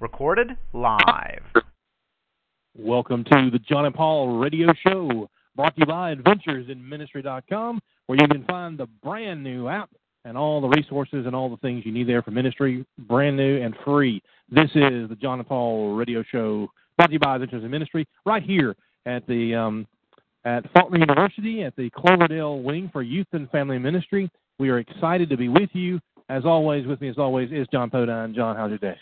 Recorded live. Welcome to the Jon and Paul Radio Show, brought to you by AdventuresInMinistry.com, where you can find the brand new app and all the resources and all the things you need there for ministry, brand new and free. This is the Jon and Paul Radio Show, brought to you by Adventures in Ministry, right here at the um, at Faulkner University at the Cloverdale Wing for Youth and Family Ministry. We are excited to be with you. As always, with me as always is Jon Podine. Jon, how's your day?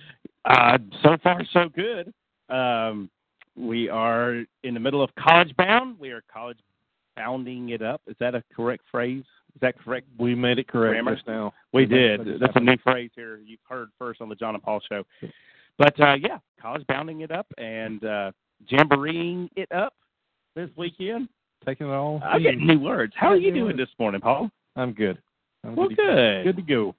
Uh, so far, so good. Um, we are in the middle of college bound. We are college bounding it up. Is that a correct phrase? Is that correct? We made it correct Grammar? just now. We We did. That's a new phrase here. You've heard first on the Jon and Paul show. But uh, yeah, college bounding it up and uh, jamboreeing it up this weekend. Taking it all. I'm getting new words. How are you doing this morning, Paul? I'm good. I'm Well, to- good. Good to go.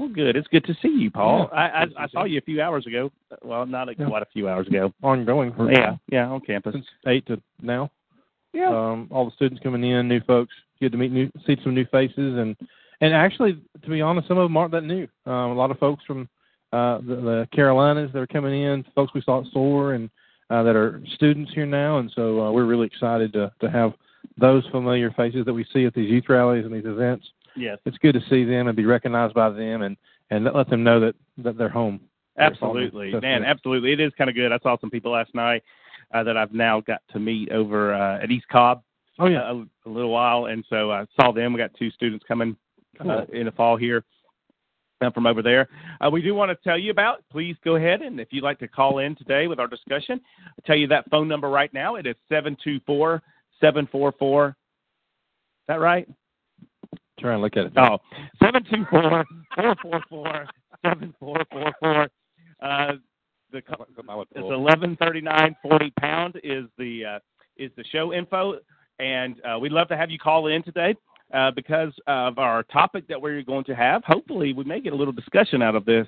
Well, good. It's good to see you, Paul. Yeah, I, I I saw you. a few hours ago. Well, not a, Yeah. quite a few hours ago. Ongoing for Yeah, yeah, on campus. since eight to now. Yeah. Um, all the students coming in, new folks. Good to meet new, see some new faces, and and actually, to be honest, some of them aren't that new. Um, a lot of folks from uh, the, the Carolinas that are coming in, folks we saw at SOAR, and uh, that are students here now, and so uh, we're really excited to to have those familiar faces that we see at these youth rallies and these events. Yes. It's good to see them and be recognized by them, and and let them know that that they're home. Absolutely, That's man. Absolutely, it is kind of good. I saw some people last night uh, that I've now got to meet over uh, at East Cobb. Oh yeah, a, a little while, and so I saw them. We got two students coming uh, in the fall here uh, from over there. Uh, we do want to tell you about. Please go ahead and if you'd like to call in today with our discussion, I'll tell you that phone number right now. It is seven two four seven four four. Is that right? Try and look at it. Oh, seven two four four four four seven four four four. Uh, the co- it's eleven thirty nine forty pound is the uh, is the show info, and uh, we'd love to have you call in today uh, because of our topic that we're going to have. Hopefully, we may get a little discussion out of this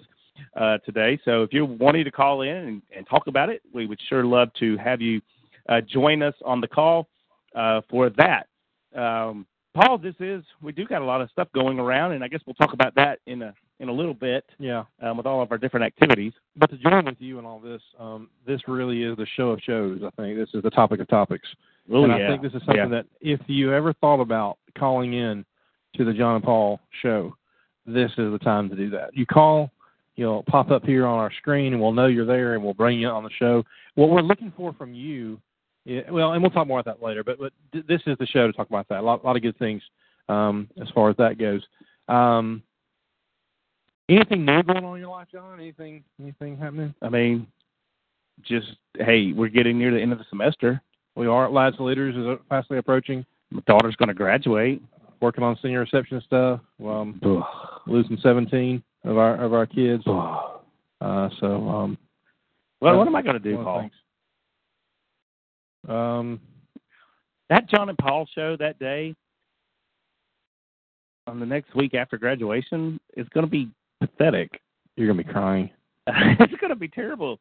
uh, today. So if you're wanting to call in and, and talk about it, we would sure love to have you uh, join us on the call uh, for that. Um, Paul, this is we do got a lot of stuff going around, and I guess we'll talk about that in a in a little bit Yeah. um, with all of our different activities. But to join with you in all this, um, this really is the show of shows. I think this is the topic of topics, Oh, and yeah. I think this is something Yeah. that if you ever thought about calling in to the Jon and Paul show, this is the time to do that. You call, you'll pop up here on our screen, and we'll know you're there, and we'll bring you on the show. What we're looking for from you, i well, and we'll talk more about that later. But but this is the show to talk about that. A lot, lot of good things um, as far as that goes. Um, anything new going on in your life, Jon? Anything anything happening? I mean, just hey, we're getting near the end of the semester. We are Lads to Leaders is fastly approaching. My daughter's going to graduate. Working on senior reception stuff. Um, losing 17 of our of our kids. Uh, so um, Well, what am I going to do, one of the Paul? things. Um, That Jon and Paul show that day on the next week after graduation is going to be pathetic. you're gonna be crying. it's going to be terrible.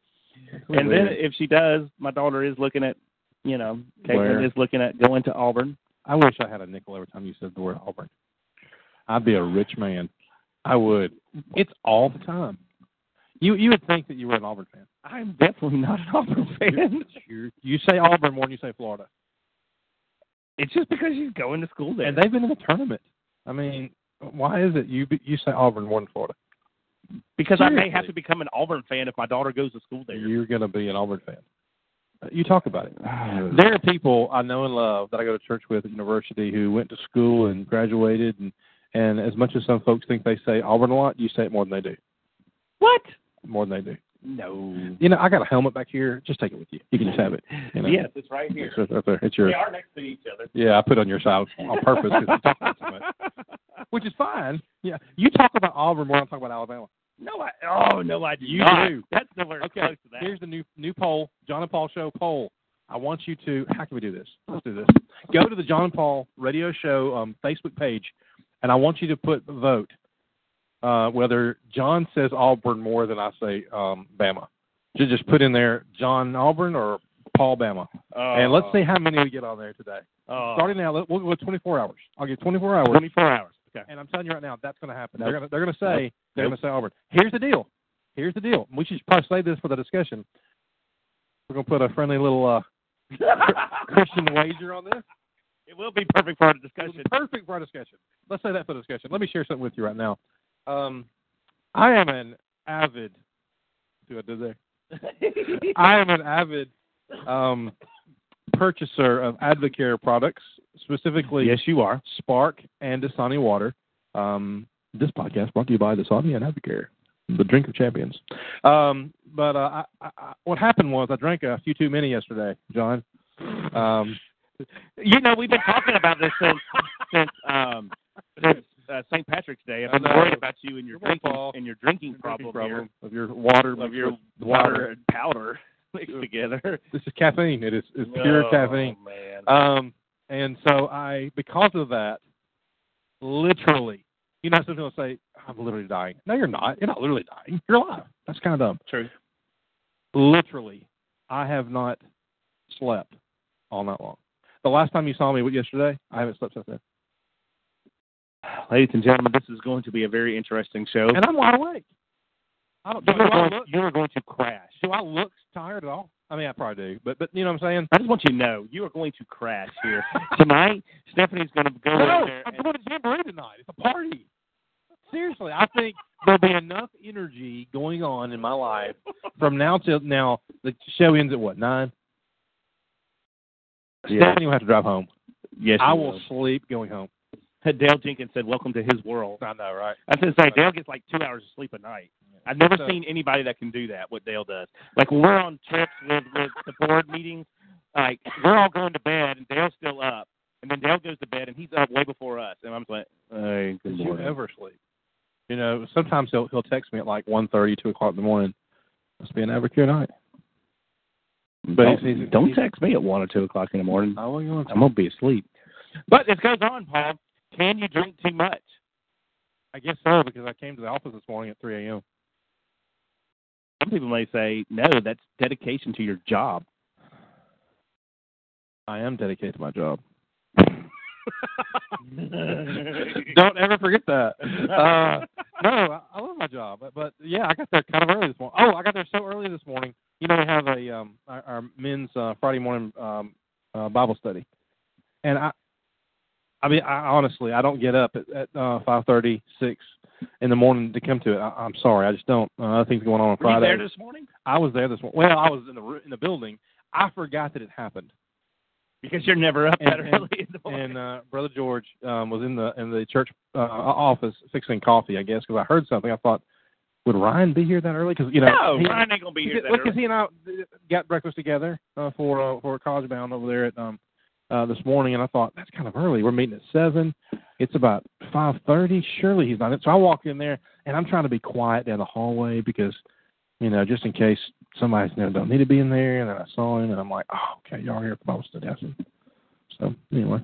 And then if she does, my daughter is looking at, you know? Caitlin is looking at going to Auburn. I wish I had a nickel every time you said the word Auburn. I'd be a rich man. I would. It's all the time. You you would think that you were an Auburn fan. I'm definitely not an Auburn fan. You you say Auburn more than you say Florida, it's just because she's going to school there. and they've been in the tournament. I mean, why is it you you say Auburn more than Florida? because I may have to become an Auburn fan if my daughter goes to school there. You're going to be an Auburn fan. Uh, You talk about it. There are people I know and love that I go to church with at university who went to school and graduated, and and as much as some folks think they say Auburn a lot, you say it more than they do. what? More than they do. No. You know, I got a helmet back here. Just take it with you. You can just have it. You know? Yes, it's right here. It's right there. It's yours. They are next to each other. Yeah, I put it on your side on purpose because you talk about so much, which is fine. Yeah, you talk about Auburn more than I talk about Alabama. No, I. Oh no, I do You not. do. That's nowhere Okay, close to that. here's the new new poll, Jon and Paul Show poll. I want you to. How can we do this? Let's do this. Go to the Jon and Paul Radio Show um, Facebook page, and I want you to put vote uh, whether Jon says Auburn more than I say um, Bama. Just just put in there Jon Auburn or Paul Bama, and let's see how many we get on there today. Oh. Starting now, let- we'll go with 24 hours. I'll give 24 hours. 24 hours. Okay. And I'm telling you right now, that's going to happen. Nope. They're going to they're going to say they're going to say Auburn. Here's the deal. here's the deal. We should probably say this for the discussion. We're gonna put a friendly little uh, Christian wager on this. It will be perfect for our discussion. perfect for our discussion. Let's say that for the discussion. Let me share something with you right now. Um, I am an avid. See what I did there? I am an avid um, purchaser of Advocare products, specifically yes, you are. Spark and Dasani water. Um, this podcast brought to you by Dasani and Advocare, the drink of champions. Um, but uh, I, I, what happened was I drank a few too many yesterday, Jon. Um, You know, we've been talking about this since since um since uh, St. Patrick's Day. I'm been I worried about you and your Come on, drinking Paul. and your drinking drinking problem, problem of your water, of your mixed with water and powder mixed together. This is caffeine. It is it's pure Oh, caffeine. man. Um, and so I, because of that, literally, you know, some people say, "I'm literally dying." No, you're not. You're not literally dying. You're alive. That's kind of dumb. True. Literally, I have not slept all night long. The last time you saw me was yesterday, I haven't slept since then, Ladies and gentlemen, this is going to be a very interesting show. and I'm wide awake. I don't. Do, you are I going, look, you are going to crash. do I look tired at all? I mean, I probably do, but but you know what I'm saying. I just want you to know you are going to crash here tonight. Stephanie's going to go No, there. I'm going to Jamboree tonight. It's a party. Seriously, I think there'll be enough energy going on in my life from now till now. The show ends at what nine? Yeah. Stephanie will have to drive home. yes, I you will sleep going home. Dale Jenkins said, "Welcome to his world." I know, right? I to say Dale gets like two hours of sleep a night. I've never So- seen anybody that can do that. What Dale does, like when we're on trips with, with the board meetings, like we're all going to bed and Dale's still up, and then Dale goes to bed and he's up way before us, and I'm just like, "Hey, good Did you ever sleep? You know, sometimes he'll he'll text me at like one thirty, two o'clock in the morning. Must be an Advocare night. But don't, he's- he's- don't he's- text me at one or two o'clock in the morning. I I'm gonna be asleep. But it goes on, Paul. Can you drink too much? I guess so because I came to the office this morning at three a.m. Some people may say, no, that's dedication to your job. I am dedicated to my job. Don't ever forget that. Uh, no, I, I love my job, but, but yeah, I got there kind of early this morning. Oh, I got there so early this morning. You know, we have a um our, our men's uh, Friday morning um uh, Bible study, and I, I mean, I honestly, I don't get up at, at uh, five thirty, six in the morning to come to it. I, I'm sorry, I just don't. Uh, other things going on on Were you Friday. there this morning? I was there this morning. Well, I was in the in the building. I forgot that it happened. Because you're never up And- that and- early in the morning. and uh, brother George um, was in the in the church uh, office fixing coffee, I guess, because I heard something. I thought, would Ryan be here that early? Because you know, no, he, Ryan ain't gonna be here that because early. he and I got breakfast together uh, for uh, for college bound over there at um uh, this morning, and I thought that's kind of early. We're meeting at seven. It's about five thirty. Surely he's not. in. So I walk in there, and I'm trying to be quiet down the hallway because you know just in case somebody's you know don't need to be in there. And then I saw him, and I'm like, oh, okay, y'all here the Bible study. So anyway.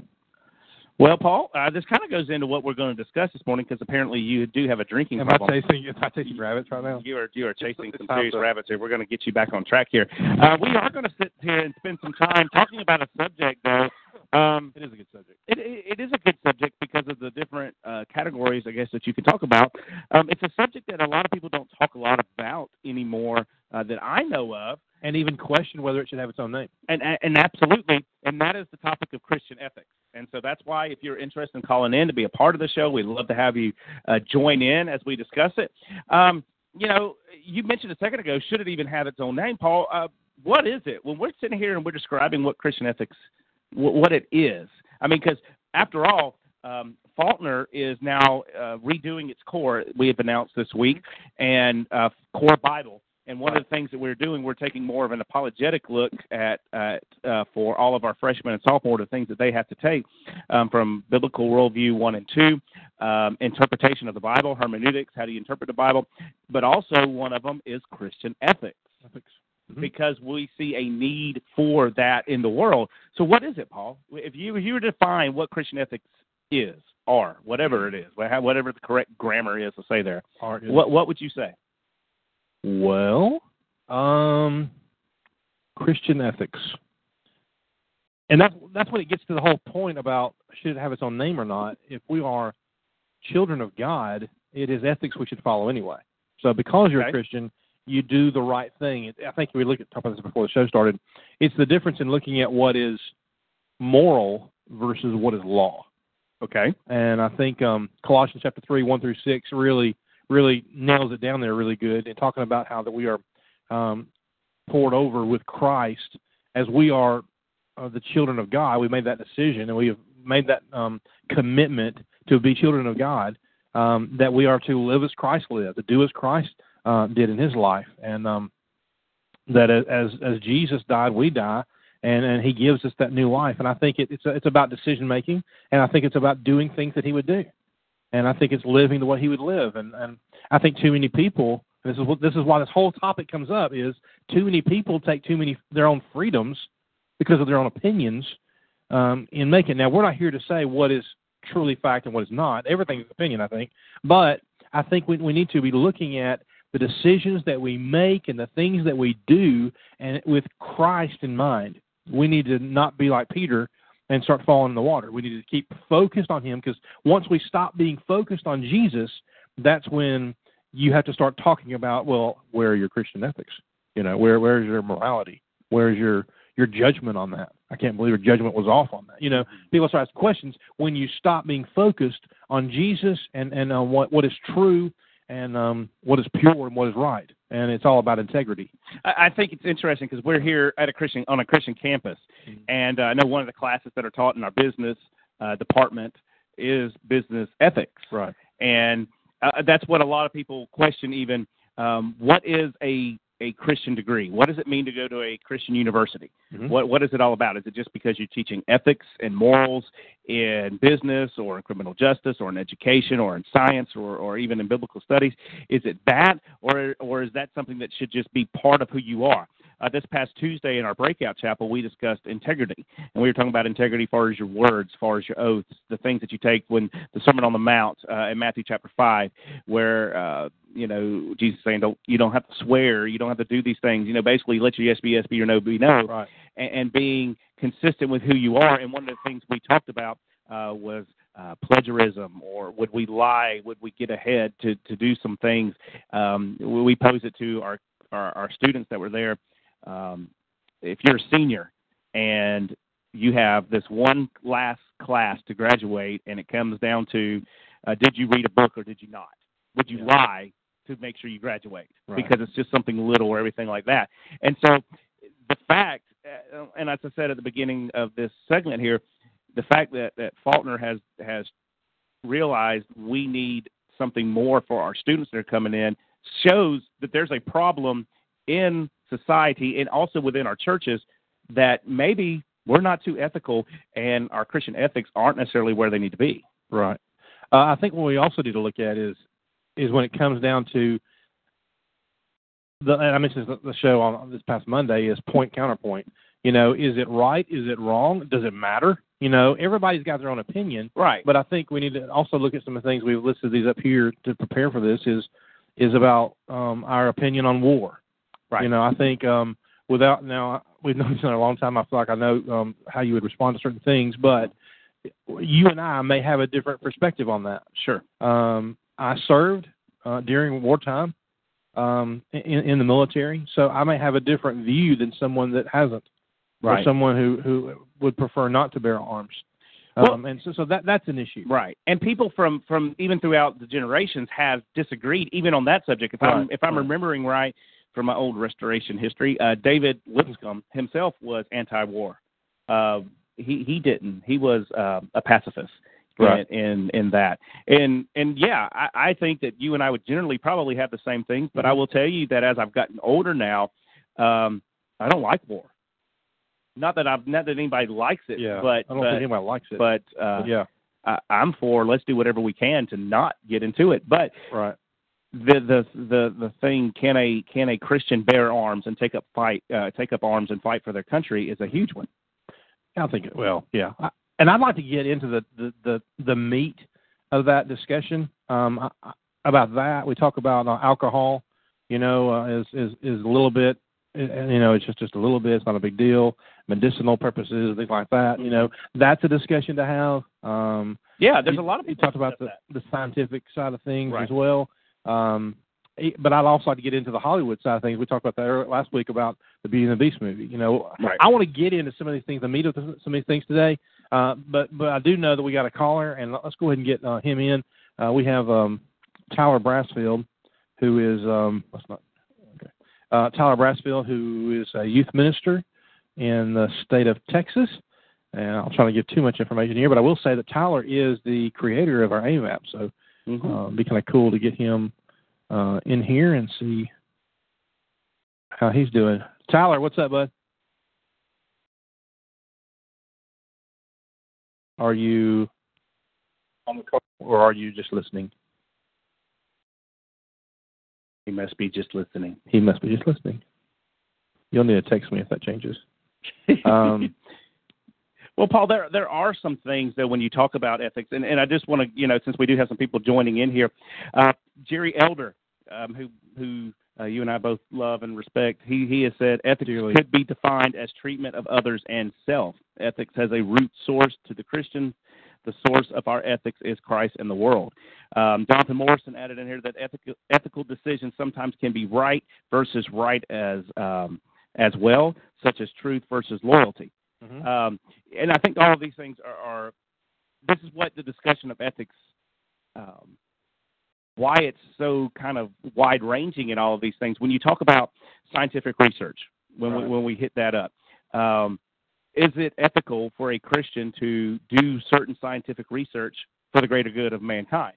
Well, Paul, uh, this kind of goes into what we're going to discuss this morning because apparently you do have a drinking Am I chasing, am I chasing rabbits right now? You are you are chasing some serious to- rabbits here. We're going to get you back on track here. Uh, we are going to sit here and spend some time talking about a subject, though. Um, It is a good subject. it, it, it is a good subject because of the different uh, categories, I guess, that you can talk about. Um, it's a subject that a lot of people don't talk a lot about anymore uh, that I know of, And even question whether it should have its own name. and, and absolutely, and that is the topic of Christian ethics. And so that's why, if you're interested in calling in to be a part of the show, we'd love to have you uh, join in as we discuss it. Um, you know, you mentioned a second ago, should it even have its own name, Paul? Uh, what is it? When we're sitting here and we're describing what Christian ethics, wh- what it is, I mean, because after all, um, Faulkner is now uh, redoing its core. We have announced this week, and uh, core Bible. And one of the things that we're doing, we're taking more of an apologetic look at, at uh, for all of our freshmen and sophomore, the things that they have to take um, from biblical worldview one and two, um, interpretation of the Bible, hermeneutics, how do you interpret the Bible, but also one of them is Christian ethics Ethics. because we see a need for that in the world. So, what is it, Paul? If you if you were to define what Christian ethics is, or whatever it is, whatever the correct grammar is to say there, what what would you say? Well, um, Christian ethics, and that's that's when it gets to the whole point about should it have its own name or not. If we are children of God, it is ethics we should follow anyway. So because you're Okay. a Christian, you do the right thing. I think we looked at talk about this before the show started. It's the difference in looking at what is moral versus what is law. Okay. And I think um, Colossians chapter three, one through six, really, really nails it down there really good, and talking about how that we are um, poured over with Christ as we are uh, the children of God. We made that decision, and we have made that um, commitment to be children of God. Um, that we are to live as Christ lived, to do as Christ uh, did in His life, and um, that as as Jesus died, we die, and and He gives us that new life. And I think it, it's it's about decision making, and I think it's about doing things that He would do, and I think it's living the way He would live. And and I think too many people. This is what this is why this whole topic comes up. Is too many people take too many their own freedoms because of their own opinions um, in making. Now we're not here to say what is truly fact and what is not. Everything is opinion, I think. But I think we we need to be looking at the decisions that we make and the things that we do, and with Christ in mind. We need to not be like Peter and start falling in the water. We need to keep focused on Him because once we stop being focused on Jesus, that's when you have to start talking about, well, where are your Christian ethics? You know, where where's your morality? Where's your your judgment on that? I can't believe your judgment was off on that. You know, mm-hmm. people start asking questions when you stop being focused on Jesus and and on what what is true and um, what is pure and what is right. And it's all about integrity. I, I think it's interesting because we're here at a Christian on a Christian campus, Mhm. and uh, I know one of the classes that are taught in our business uh, department is business ethics, Right. and uh, that's what a lot of people question. Even um, what is a a Christian degree? What does it mean to go to a Christian university? Mhm. What what is it all about? Is it just because you're teaching ethics and morals in business or in criminal justice or in education or in science or, or even in biblical studies? Is it that or or is that something that should just be part of who you are? Uh, this past Tuesday in our breakout chapel, we discussed integrity, and we were talking about integrity as far as your words, as far as your oaths, the things that you take when the Sermon on the Mount uh, in Matthew chapter five, where uh, you know Jesus is saying, "Don't you don't have to swear, you don't have to do these things." You know, basically, let your yes be yes, be your no be no Right. and, and being consistent with who you are. And one of the things we talked about uh, was uh, plagiarism, or would we lie? Would we get ahead to to do some things? Um, we posed it to our, our our students that were there. Um, if you're a senior and you have this one last class to graduate, and it comes down to, uh, did you read a book or did you not? Would you Yeah. lie to make sure you graduate? Right. Because it's just something little or everything like that. And so the fact, uh, and as I said at the beginning of this segment here, the fact that, that Faulkner has has realized we need something more for our students that are coming in shows that there's a problem in society and also within our churches that maybe we're not too ethical and our Christian ethics aren't necessarily where they need to be. Right. Uh, I think what we also need to look at is is when it comes down to the. And I mentioned the- the show on this past Monday is point counterpoint. You know, is it right? Is it wrong? Does it matter? You know, everybody's got their own opinion, Right. but I think we need to also look at some of the things we've listed these up here to prepare for this. Is is about um, our opinion on war. Right. You know, I think um, without now we've known each other a long time. I feel like I know um, how you would respond to certain things, but you and I may have a different perspective on that. Sure. Um, I served uh, during wartime um, in, in the military, so I may have a different view than someone that hasn't, or someone who who would prefer not to bear arms. Well- Um, and so, so that that's an issue. Right, and people from from even throughout the generations have disagreed even on that subject. If I'm if I'm right. remembering right from my old restoration history, uh, David Lipscomb himself was anti-war. Uh, he he didn't. He was uh, a pacifist. Right. In, in in that and and yeah I, I think that you and I would generally probably have the same things but I Mm-hmm. will tell you that as I've gotten older now um I don't like war not that I've not that anybody likes it Yeah, but I don't but, think anybody likes it. but uh yeah, I, I'm for let's do whatever we can to not get into it. But right. The the the the thing can a can a Christian bear arms and take up fight uh, take up arms and fight for their country is a huge one. I think it well, yeah. I, and I'd like to get into the the the, the meat of that discussion um, I- about that. We talk about uh, alcohol. You know, uh, is is is a little bit. uh, You know, it's just just a little bit. It's not a big deal. Medicinal purposes, things like that. You know, that's a discussion to have. Um, Yeah, there's you- a lot of people talked about that the the scientific side of things Right. as well. Um, eh, but I'd also like to get into the Hollywood side of things. We talked about that last week about the Beauty and the Beast movie. You know, Right. I want to get into some of these things, the meat of some of these things today. Uh, but but I do know that we got a caller, and let's go ahead and get uh, him in. Uh, we have um, Tyler Brassfield, who is um, let's not okay. Uh, Tyler Brassfield, who is a youth minister in the state of Texas. And I'll try to give too much information here, but I will say that Tyler is the creator of our AIM app, so Mhm. uh, it'd be kind of cool to get him uh, in here and see how he's doing. Tyler, what's up, bud? Are you on the call, or are you just listening? he must be just listening. He must be just listening. You'll need to text me if that changes. Um, Well, Paul, there there are some things that when you talk about ethics, and, and I just want to, you know, since we do have some people joining in here, uh, Jerry Elder, um, who who uh, you and I both love and respect, he he has said ethics Dearly. could be defined as treatment of others and self. Ethics has a root source to the Christian. The source of our ethics is Christ and the world. Um, Jonathan Morrison added in here that ethical ethical decisions sometimes can be right versus right as um, as well, such as truth versus loyalty. Mhm. Um, and I think all of these things are, are this is what the discussion of ethics, um, why it's so kind of wide ranging in all of these things. When you talk about scientific research, when we, when we hit that up, um, is it ethical for a Christian to do certain scientific research for the greater good of mankind?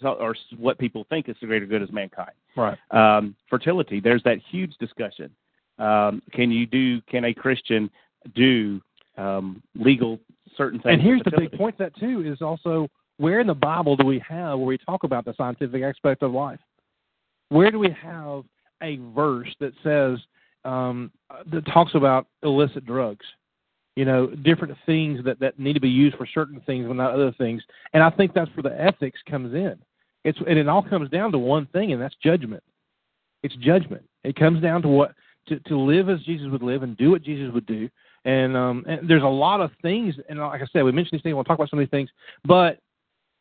So, or what people think is the greater good of mankind Right. um, fertility. There's that huge discussion. Um, can you do? Can a Christian do um, legal certain things? And here's the big point that too is also where in the Bible do we have where we talk about the scientific aspect of life? Where do we have a verse that says um, that talks about illicit drugs? You know, different things that that need to be used for certain things, but not other things. And I think that's where the ethics comes in. It's and it all comes down to one thing, and that's judgment. It's judgment. It comes down to what to to live as Jesus would live and do what Jesus would do. And um, and there's a lot of things, and like I said, we mentioned these things. We'll talk about some of these things, but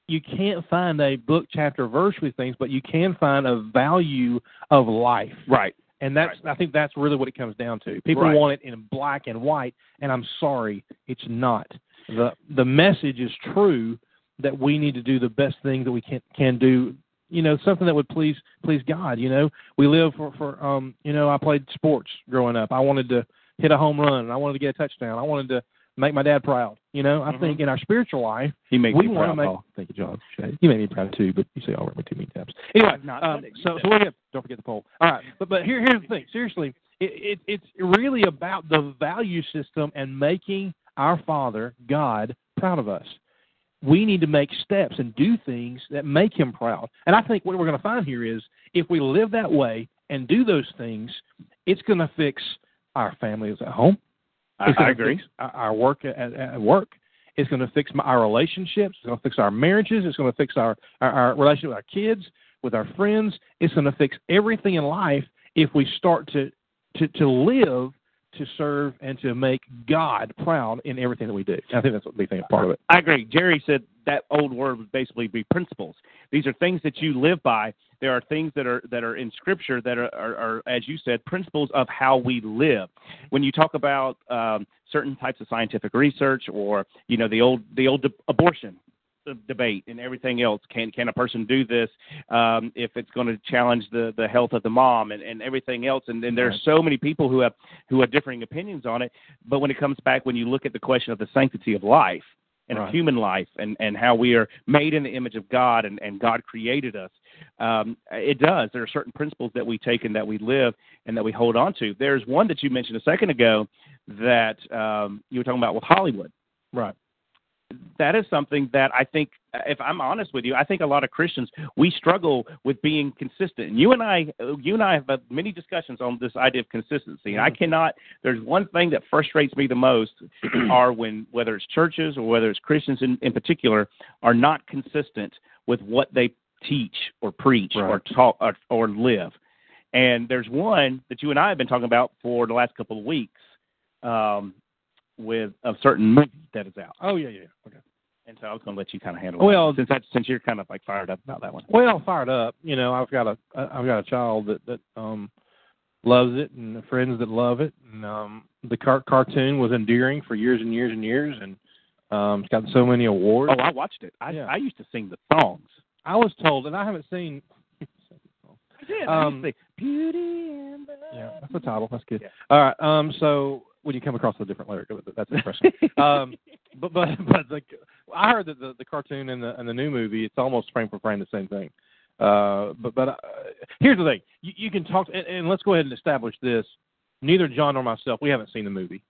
you can't find a book, chapter, verse with things, but you can find a value of life. right. And that's I think that's really what it comes down to. People Right. want it in black and white, and I'm sorry, it's not. the The message is true that we need to do the best thing that we can can do. You know, something that would please please God. You know, we live for for um. You know, I played sports growing up. I wanted to hit a home run, and I wanted to get a touchdown. I wanted to make my dad proud. You know, I Mhm. think in our spiritual life, He makes we me want to proud, make. Paul. Thank you, Jon. You made me proud too, but you say all right with too many times. Anyway, not um, so so gonna don't forget the poll. All right, but but here here's the thing. Seriously, it, it it's really about the value system and making our Father God proud of us. We need to make steps and do things that make Him proud. And I think what we're going to find here is if we live that way and do those things, it's going to fix our families at home. I, I agree. Our, work at, at at work. It's going to fix my, our relationships. It's going to fix our marriages. It's going to fix our, our, our relationship with our kids, with our friends. It's going to fix everything in life if we start to, to, to live to serve and to make God proud in everything that we do. I think that's a big thing, part of it. I agree. Jerry said that old word would basically be principles. These are things that you live by. There are things that are that are in Scripture that are, are, are as you said, principles of how we live. When you talk about um, certain types of scientific research, or you know the old the old abortion debate and everything else, can can a person do this um, if it's going to challenge the the health of the mom and, and everything else? And then there's Right. so many people who have who have differing opinions on it. But when it comes back, when you look at the question of the sanctity of life and Right. of human life and, and how we are made in the image of God and, and God created us, um, it does. There are certain principles that we take and that we live and that we hold on to. There's one that you mentioned a second ago that um, you were talking about with Hollywood. Right. That is something that I think, if I'm honest with you, I think a lot of Christians we struggle with being consistent. And you and I, you and I have had many discussions on this idea of consistency. And I Mhm. cannot. There's one thing that frustrates me the most are when whether it's churches or whether it's Christians in, in particular are not consistent with what they teach or preach or talk or, or live. And there's one that you and I have been talking about for the last couple of weeks um, with a certain movie that is out. Oh, yeah, yeah. Okay. And so I was going to let you kind of handle Well, that, since that's since you're kind of like fired up about that one. Well, fired up. You know, I've got a I've got a child that that um loves it and friends that love it and um the car- cartoon was endearing for years and years and years and um it's got so many awards. Oh, I watched it. I Yeah. I used to sing the songs. I was told and I haven't seen I did. I I used used to to Beauty and the Yeah, that's the title. That's good. Yeah. All right. Um. So when you come across a different lyric, that's interesting. um. But but but the, I heard that the the cartoon and the and the new movie, it's almost frame for frame the same thing. Uh. But but uh, here's the thing. You, you can talk and, and let's go ahead and establish this. Neither Jon nor myself, we haven't seen the movie,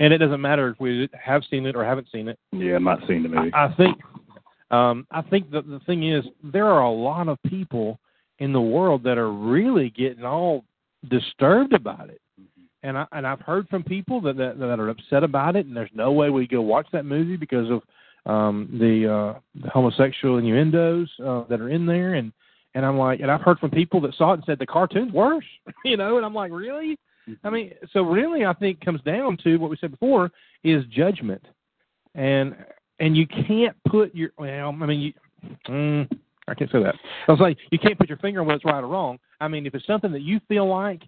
and it doesn't matter if we have seen it or haven't seen it. Yeah, I'm not seeing the movie. I, I think um, I think that the thing is there are a lot of people in the world that are really getting all disturbed about it. And I and I've heard from people that, that that are upset about it and there's no way we go watch that movie because of um the uh the homosexual innuendos uh that are in there and and I'm like and I've heard from people that saw it and said the cartoon's worse. you know, and I'm like, Really? I mean, so really, I think comes down to what we said before is judgment, and and you can't put your well, I mean, you, mm, I can't say that. I was like, you can't put your finger on what's right or wrong. I mean, if it's something that you feel like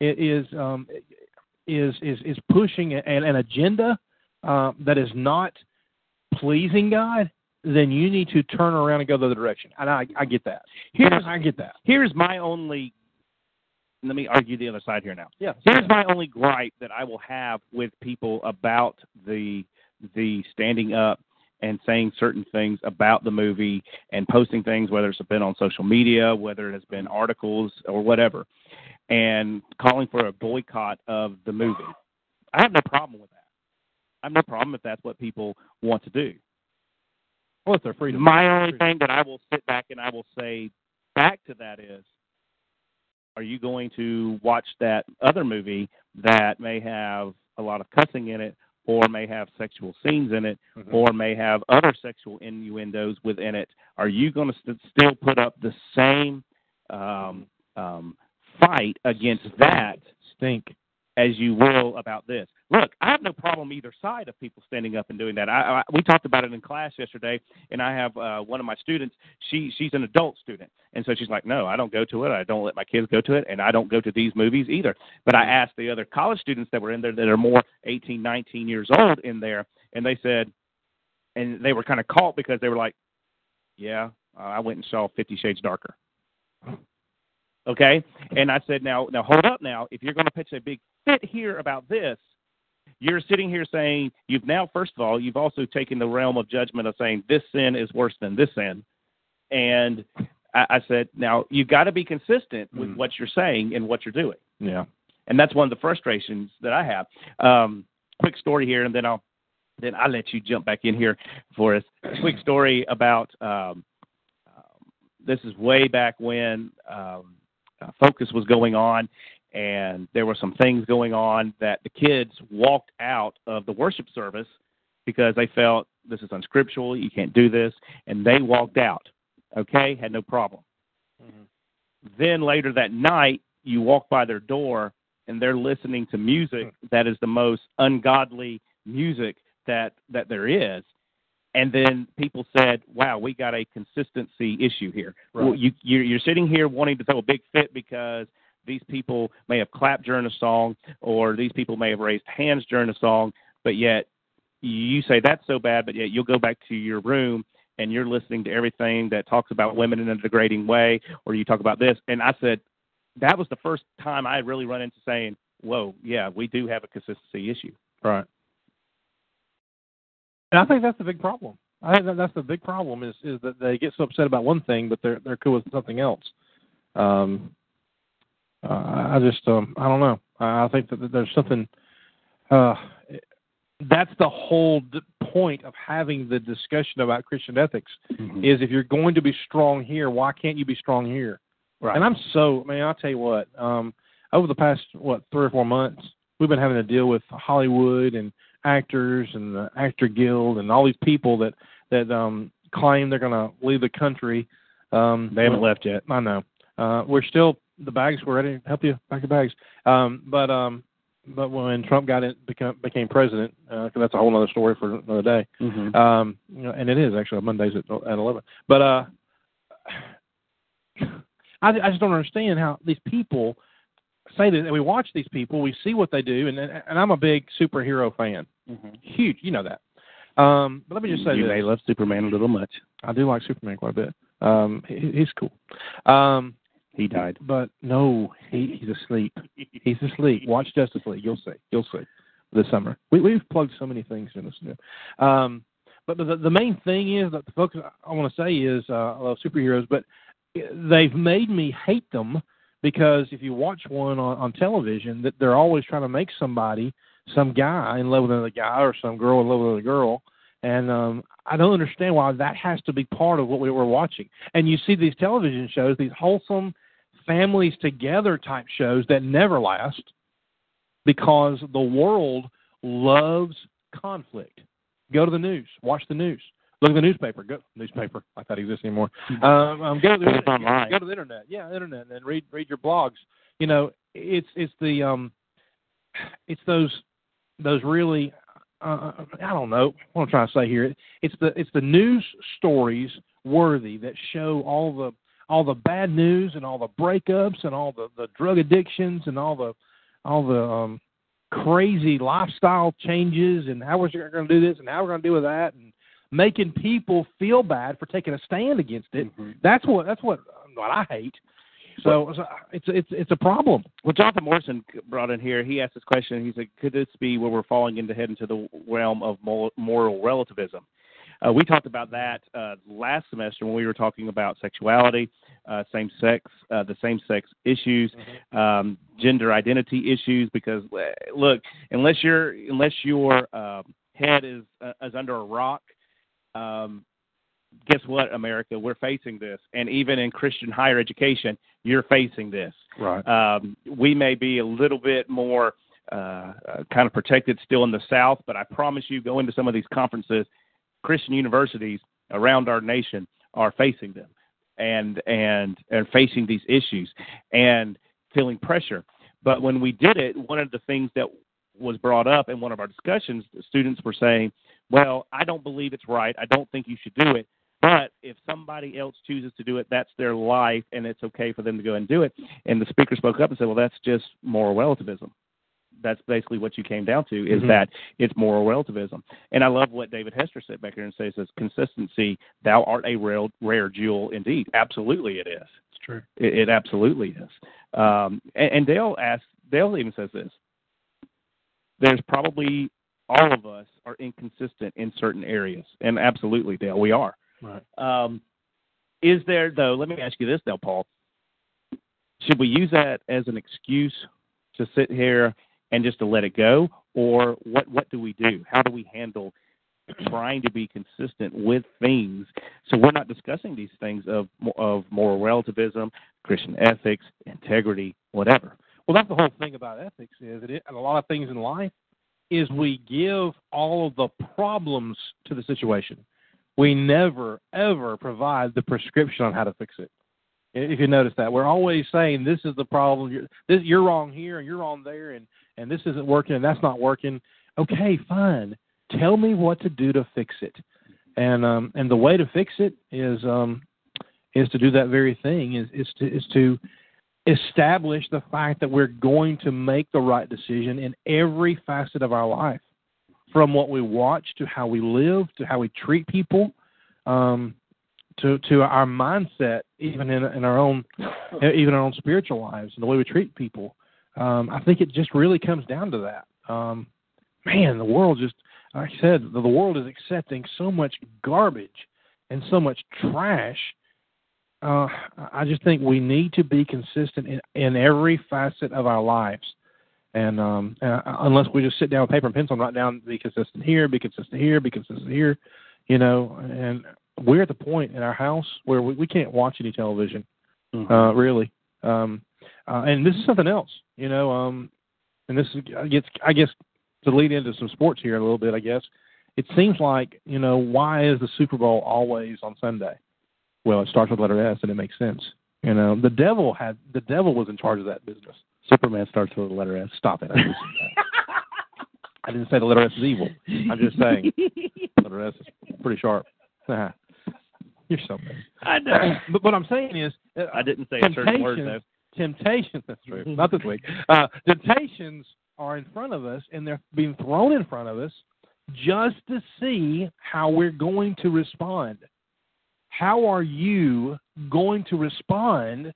is um, is is is pushing an, an agenda uh, that is not pleasing God, then you need to turn around and go the other direction. And I, I get that. Here's- I get that. Here's my only. Let me argue the other side here now. Yeah. Here's my only gripe that I will have with people about the the standing up and saying certain things about the movie and posting things, whether it's been on social media, whether it has been articles or whatever, and calling for a boycott of the movie. I have no problem with that. I have no problem if that's what people want to do. Well, it's their freedom. My only thing that I will sit back and I will say back to that is, are you going to watch that other movie that may have a lot of cussing in it, or may have sexual scenes in it, Mhm. or may have other sexual innuendos within it? Are you going to st- still put up the same um, um, fight against that stink. as you will about this. Look, I have no problem either side of people standing up and doing that. I, I we talked about it in class yesterday, and I have uh, one of my students. She she's an adult student, and so she's like, "No, I don't go to it. I don't let my kids go to it, and I don't go to these movies either." But I asked the other college students that were in there that are more 18, 19 years old in there, and they said, and they were kind of caught because they were like, "Yeah, uh, I went and saw Fifty Shades Darker." Okay, and I said, "Now, now hold up. Now, if you're going to pitch a big fit here about this, you're sitting here saying you've now, first of all, you've also taken the realm of judgment of saying this sin is worse than this sin, and I, I said, now you've got to be consistent with Mm. what you're saying and what you're doing, Yeah. and that's one of the frustrations that I have. Um, quick story here, and then I'll then I'll let you jump back in here for us. quick story about um, um, this is way back when um, Uh, focus was going on, and there were some things going on that the kids walked out of the worship service because they felt this is unscriptural, you can't do this, and they walked out. Okay, had no problem. Mm-hmm. Then later that night, you walk by their door and they're listening to music hmm. that is the most ungodly music that that there is. And then people said, "Wow, we got a consistency issue here. Right. Well, you you're, sitting here wanting to throw a big fit because these people may have clapped during a song, or these people may have raised hands during a song, but yet you say that's so bad, but yet you'll go back to your room and you're listening to everything that talks about women in a degrading way, or you talk about this. And I said, that was the first time I had really run into saying, whoa, yeah, we do have a consistency issue. Right. And I think that's the big problem. I think that that's the big problem is is that they get so upset about one thing, but they're they're cool with something else. Um, uh, I just um, I don't know. I think that that there's something. Uh, that's the whole d- point of having the discussion about Christian ethics is if you're going to be strong here, why can't you be strong here? Right. And I'm so man, I'll tell you what. Um, over the past what three or four months, we've been having to deal with Hollywood and actors and the Actor Guild and all these people that that um, claim they're going to leave the country. Um, They haven't left yet. I know. Uh, we're still the bags. We're ready to help you pack your bags. Um, but um, but when Trump got it become, became president, uh, that's a whole other story for another day. Mm-hmm. Um, you know, and it is actually Mondays at at eleven. But uh, I, I just don't understand how these people say that. And we watch these people, we see what they do, and and I'm a big superhero fan, mm-hmm. huge. You know that. Um, but let me just say you this. may love Superman a little much. I do like Superman quite a bit. Um, he, he's cool. Um, he died. But no, he, he's asleep. he's asleep. Watch Justice League. You'll see. You'll see. This summer, we we've plugged so many things in this. Um, but the the main thing is that the focus I want to say is uh, I love superheroes, but they've made me hate them because if you watch one on, on television, that they're always trying to make somebody, some guy in love with another guy or some girl in love with another girl, and um, I don't understand why that has to be part of what we were watching. And you see these television shows, these wholesome families together type shows that never last because the world loves conflict. Go to the news, watch the news, look at the newspaper. Go newspaper, I thought it exists anymore. Um, um, go to the it's online. Go to the internet, yeah, internet, and read read your blogs. You know, it's it's the um, it's those those really uh, I don't know what I'm trying to say here. It's the it's the news stories worthy that show all the all the bad news and all the breakups and all the the drug addictions and all the all the um crazy lifestyle changes and how we're going to do this and how we're going to deal with that and making people feel bad for taking a stand against it. Mm-hmm. That's what that's what what I hate. So, so it's it's it's a problem. Well, Jonathan Morrison brought in here. He asked this question. He said, "Could this be where we're falling into head into the realm of moral relativism?" Uh, we talked about that uh, last semester when we were talking about sexuality, uh, same sex, uh, the same sex issues, mm-hmm. um, gender identity issues. Because uh, look, unless your unless your uh, head is uh, is under a rock, um, guess what, America? We're facing this, and even in Christian higher education, you're facing this. Right. Um, we may be a little bit more. Uh, uh, kind of protected still in the South, but I promise you, go into some of these conferences, Christian universities around our nation are facing them and and and facing these issues and feeling pressure. But when we did it, one of the things that was brought up in one of our discussions, the students were saying, "Well, I don't believe it's right. I don't think you should do it. But if somebody else chooses to do it, that's their life, and it's okay for them to go and do it." And the speaker spoke up and said, "Well, that's just moral relativism." that's basically what you came down to is mm-hmm. that it's moral relativism. And I love what David Hester said back here and says, says consistency, thou art a rare, rare jewel indeed. Absolutely it is. It's true. It, it absolutely is. Um, and, and Dale asks, Dale even says this, there's probably all of us are inconsistent in certain areas. And absolutely, Dale, we are. Right. Um, is there, though, let me ask you this, Dale Paul. Should we use that as an excuse to sit here and just to let it go, or what what do we do? How do we handle trying to be consistent with things? So we're not discussing these things of of moral relativism, Christian ethics, integrity, whatever. Well, that's the whole thing about ethics is it, and a lot of things in life is we give all of the problems to the situation. We never ever provide the prescription on how to fix it. If you notice that, we're always saying this is the problem. You're, this, you're wrong here, and you're wrong there, and and this isn't working and that's not working. Okay, fine. Tell me what to do to fix it. And um and the way to fix it is um is to do that very thing is is to is to establish the fact that we're going to make the right decision in every facet of our life from what we watch to how we live to how we treat people um, to to our mindset even in in our own even our own spiritual lives and the way we treat people um, I think it just really comes down to that. Um, man, the world just, like I said, the, the world is accepting so much garbage and so much trash. Uh, I just think we need to be consistent in, in every facet of our lives. And um, uh, unless we just sit down with paper and pencil and write down, be consistent here, be consistent here, be consistent here, you know, and we're at the point in our house where we, we can't watch any television, mm-hmm. uh, really. Um, uh, and this is something else, you know. Um, and this gets, I guess, to lead into some sports here a little bit. I guess it seems like, you know, why is the Super Bowl always on Sunday? Well, it starts with the letter S, and it makes sense. You know, the devil had the devil was in charge of that business. Superman starts with the letter S. Stop it. I didn't, I didn't say the letter S is evil. I'm just saying the letter S is pretty sharp. You're so bad. I know. But what I'm saying is, uh, I didn't say a certain word though. temptations. That's true. Not this week. Uh, temptations are in front of us, and they're being thrown in front of us just to see how we're going to respond. How are you going to respond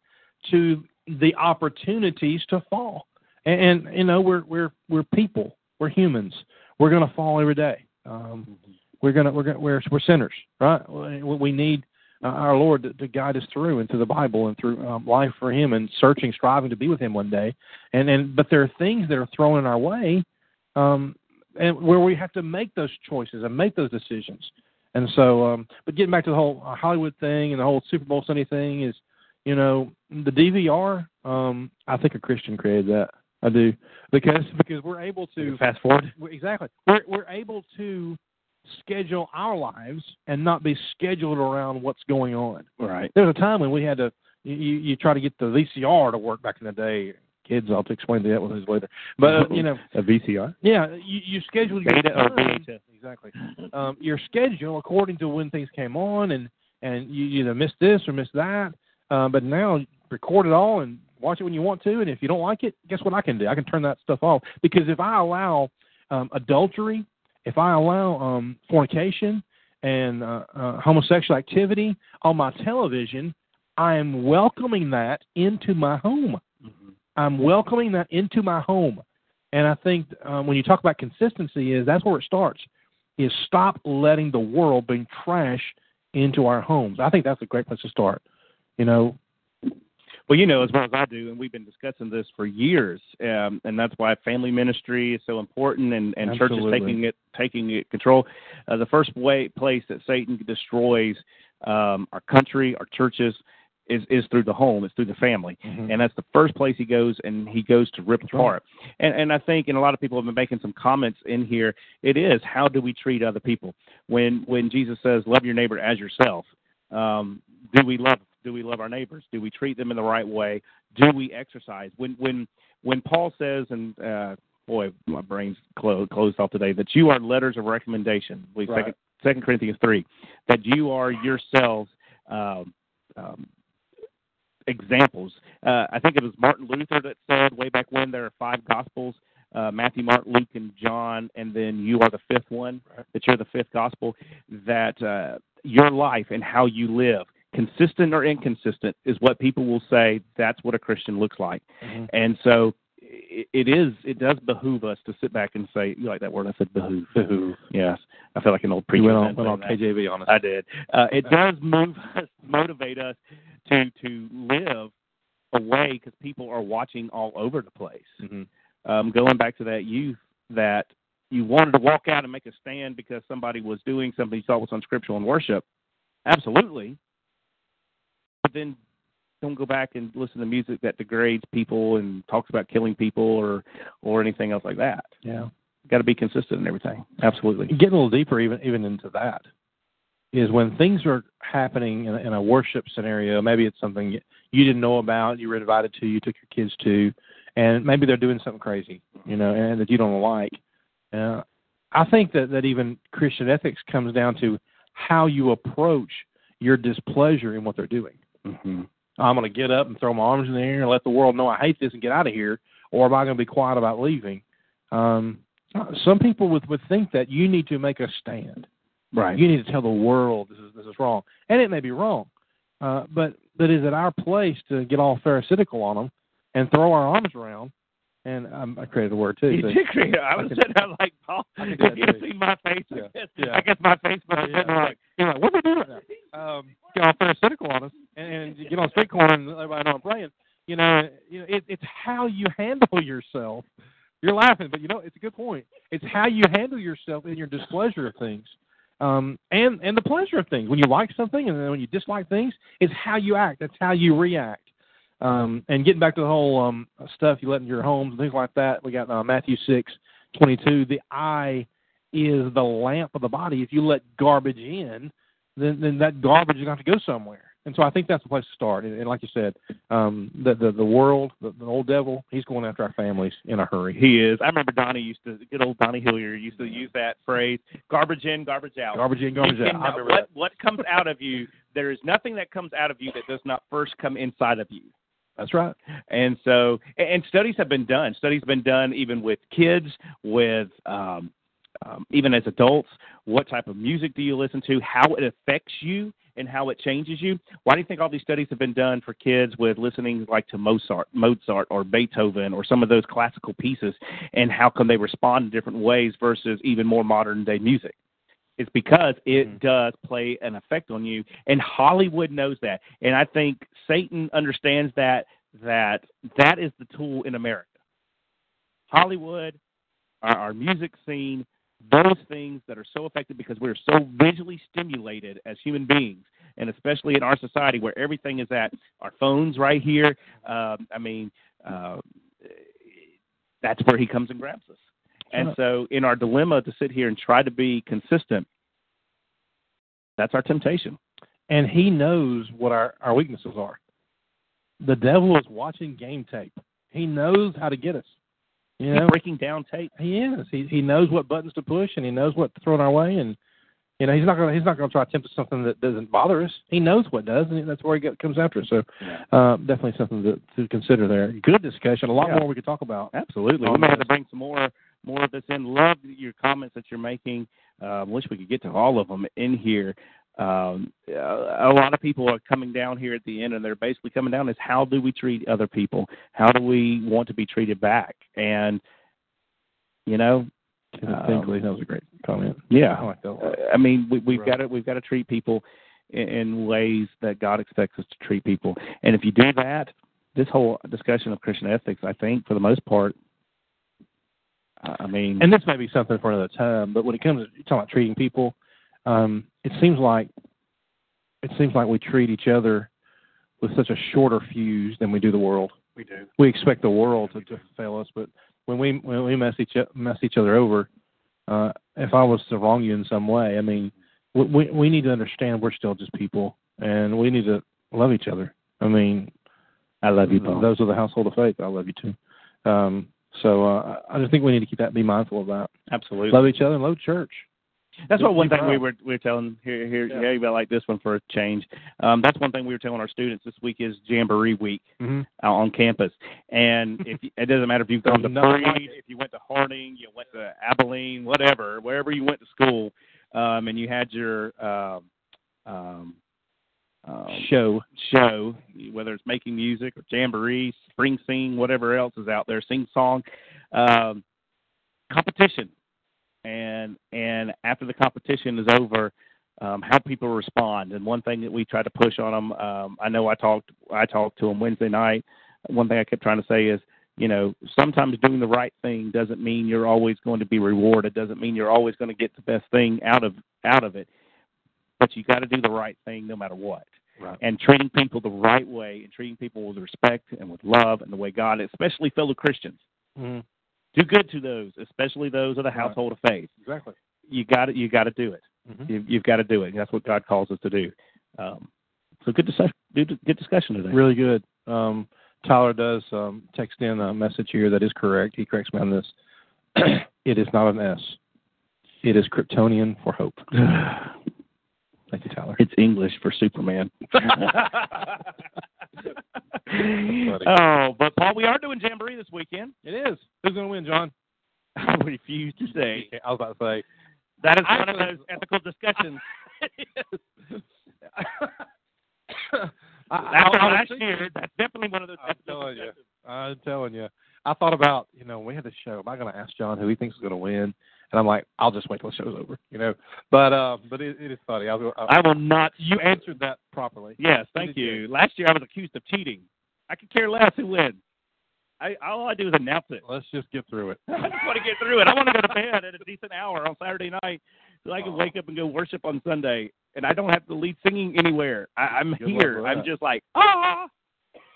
to the opportunities to fall? And, and you know, we're we're we're people. We're humans. We're going to fall every day. Um, we're gonna we're gonna we're we're sinners, right? We we need uh, our Lord to, to guide us through into the Bible and through um, life for Him and searching, striving to be with Him one day. And and but there are things that are thrown in our way, um, and where we have to make those choices and make those decisions. And so, um, but getting back to the whole uh, Hollywood thing and the whole Super Bowl Sunday thing is, you know, the DVR. Um, I think a Christian created that. I do because because we're able to Fast forward. exactly. We're we're able to schedule our lives and not be scheduled around what's going on. Right. There was a time when we had to you you you try to get the VCR to work back in the day. Kids, I'll explain that with this later. But uh, you know, a VCR. yeah, you you schedule your Beta or VHS? exactly um, your schedule according to when things came on, and and you either missed this or missed that. Uh, but now record it all and watch it when you want to, and if you don't like it, guess what I can do? I can turn that stuff off because if I allow um, adultery, if I allow um, fornication and uh, uh, homosexual activity on my television, I am welcoming that into my home. I'm welcoming that into my home. And I think um, when you talk about consistency, is that's where it starts. Is stop letting the world bring trash into our homes. I think that's a great place to start. You know, Well, you know as well as I do, and we've been discussing this for years, um, and that's why family ministry is so important, and, and churches taking it taking it control. Uh, the first way place that Satan destroys um, our country, our churches, is is through the home. It's through the family, and that's the first place he goes, and he goes to rip That's right. apart. And and I think, and a lot of people have been making some comments in here. It is how do we treat other people when when Jesus says, "Love your neighbor as yourself." Um, do we love do we love our neighbors? Do we treat them in the right way? Do we exercise? When when when Paul says, and uh, boy, my brain's clo- closed off today, that you are letters of recommendation. We Right. second Second Corinthians three, that you are yourselves. Um, um, examples. Uh, I think it was Martin Luther that said way back when there are five gospels: uh, Matthew, Mark, Luke, and John, and then you are the fifth one. That you're the fifth gospel. That uh, your life and how you live, consistent or inconsistent, is what people will say. That's what a Christian looks like. Mhm. And so it, it is. It does behoove us to sit back and say, "You like that word?" I said, "Behoove." Behoove. Yes. I feel like an old preacher. you went on, went on. KJV on us. I did. Uh, it does move us, motivate us to to live away because people are watching all over the place. Mhm. Um, going back to that youth that you wanted to walk out and make a stand because somebody was doing something you thought was unscriptural in worship. Absolutely. But then don't go back and listen to music that degrades people and talks about killing people or or anything else like that. Yeah. Got to be consistent in everything. Absolutely. Getting a little deeper, even even into that, is when things are happening in a, in a worship scenario. Maybe it's something you didn't know about, you were invited to, you took your kids to, and maybe they're doing something crazy, you know, and that you don't like. Uh, I think that that even Christian ethics comes down to how you approach your displeasure in what they're doing. Mm-hmm. I'm going to get up and throw my arms in the air and let the world know I hate this and get out of here, or am I going to be quiet about leaving? Um, some people would would think that you need to make a stand. Right. You need to tell the world this is this is wrong, and it may be wrong, uh, but but is it our place to get all pharisaical on them and throw our arms around? And um, I created a word too. You did create. I was can- sitting there like Paul. I can If do that you see my face, Yeah. I guess, Yeah. I guess my face was Yeah, sitting like, you're like, what are we doing right now? Um, get all pharisaical on us and, and you get on street corner and everybody know I'm praying. You know, you know, it, it's how you handle yourself. You're laughing, but you know, it's a good point. It's how you handle yourself in your displeasure of things, um, and and the pleasure of things. When you like something and then when you dislike things, it's how you act. That's how you react. Um, and getting back to the whole um, stuff you let in your homes and things like that, we got uh, Matthew six twenty two. The eye is the lamp of the body. If you let garbage in, then then that garbage is going to have to go somewhere. And so I think that's the place to start. And, and like you said, um, the, the the world, the, the old devil, he's going after our families in a hurry. He is. I remember Donnie used to, good old Donnie Hillier used to use that phrase: "Garbage in, garbage out." Garbage in, garbage out. I remember what that. what comes out of you? There is nothing that comes out of you that does not first come inside of you. That's right. And so, and and studies have been done. Studies have been done even with kids, with um, um, even as adults. What type of music do you listen to? How it affects you and how it changes you. Why do you think all these studies have been done for kids with listening like to Mozart, Mozart or Beethoven or some of those classical pieces, and how come they respond in different ways versus even more modern day music? It's because it Mhm. does play an effect on you, and Hollywood knows that. And I think Satan understands that that that is the tool in America. Hollywood, our, our music scene, those things that are so effective because we're so visually stimulated as human beings, and especially in our society where everything is at our phones right here. Um, I mean, uh, that's where he comes and grabs us. And so, in our dilemma to sit here and try to be consistent, that's our temptation. And he knows what our, our weaknesses are. The devil is watching game tape. He knows how to get us. You know, He's breaking down tape. he is. He he knows what buttons to push and he knows what to throw in our way and you know he's not gonna he's not gonna try to tempt us something that doesn't bother us. He knows what does and that's where he get, comes after us. So uh, definitely something to, to consider there. Good discussion. A lot Yeah. more we could talk about. Absolutely. on we may have this. to bring some more more of this in. Love your comments that you're making. Uh, wish we could get to all of them in here. Um, a lot of people are coming down here at the end, and they're basically coming down as how do we treat other people? How do we want to be treated back? And you know, Um, Binkley, that was a great comment. yeah. I like that. Uh. I mean, we, we've Right. got to we've got to treat people in, in ways that God expects us to treat people, and if you do that, this whole discussion of Christian ethics, I think, for the most part, I I mean, and this may be something for another time, but when it comes to talking about treating people, um, it seems like it seems like we treat each other with such a shorter fuse than we do the world. we do. We expect the world to, to fail us, but when we when we mess each mess each other over, uh, if I was to wrong you in some way, I mean, we we, we need to understand we're still just people, and we need to love each other. I mean, I love you, Paul. those are the household of faith. I love you too. Um, so uh, I just think we need to keep that, be mindful of that. Absolutely. Love each other and love church. That's what one thing we were we were telling here here Yeah. yeah. about like this one for a change. Um, that's one thing we were telling our students this week is Jamboree Week Mm-hmm. out on campus, and if you, it doesn't matter if you've gone to Freed, if you went to Harding, you went to Abilene, whatever, wherever you went to school, um, and you had your um, um, um, Show. show, whether it's making music or jamboree, spring sing, whatever else is out there, sing song, um, competition, and and after the competition is over, um, how people respond. And one thing that we try to push on them, um, I know I talked I talked to them Wednesday night. One thing I kept trying to say is, you know, sometimes doing the right thing doesn't mean you're always going to be rewarded. Doesn't mean you're always going to get the best thing out of out of it. But you got to do the right thing no matter what Right. and treating people the right way and treating people with respect and with love and the way God, especially fellow Christians, Mm-hmm. Do good to those, especially those of the Right. household of faith. Exactly. You got it. you got to do it. Mm-hmm. You, you've got to do it. That's what God calls us to do. Um, so good discussion. Good discussion today. Really good. Um, Tyler does um, text in a message here that is correct. He corrects me on this. it is not an S. It is Kryptonian for hope. Thank you, Tyler. It's English for Superman. oh, but Paul, we are doing Jamboree this weekend. It is. Who's going to win, Jon? I refuse to say. I was about to say. That is I one of those ethical discussions. I, After I- I- last year, that's definitely one of those I'm ethical telling you. discussions. I'm telling you. I thought about, you know, when we had the show, am I going to ask Jon who he thinks is going to win? And I'm like, I'll just wait till the show's over, you know. But uh, but it, it is funny. I, I, I will not. you answered that properly. Yes, thank you. Last year I was accused of cheating. I could care less who wins. I all I do is announce it. Let's just get through it. I just want to get through it. I want to go to bed at a decent hour on Saturday night so I can Oh. wake up and go worship on Sunday, and I don't have to lead singing anywhere. I, I'm Good here. I'm just like ah.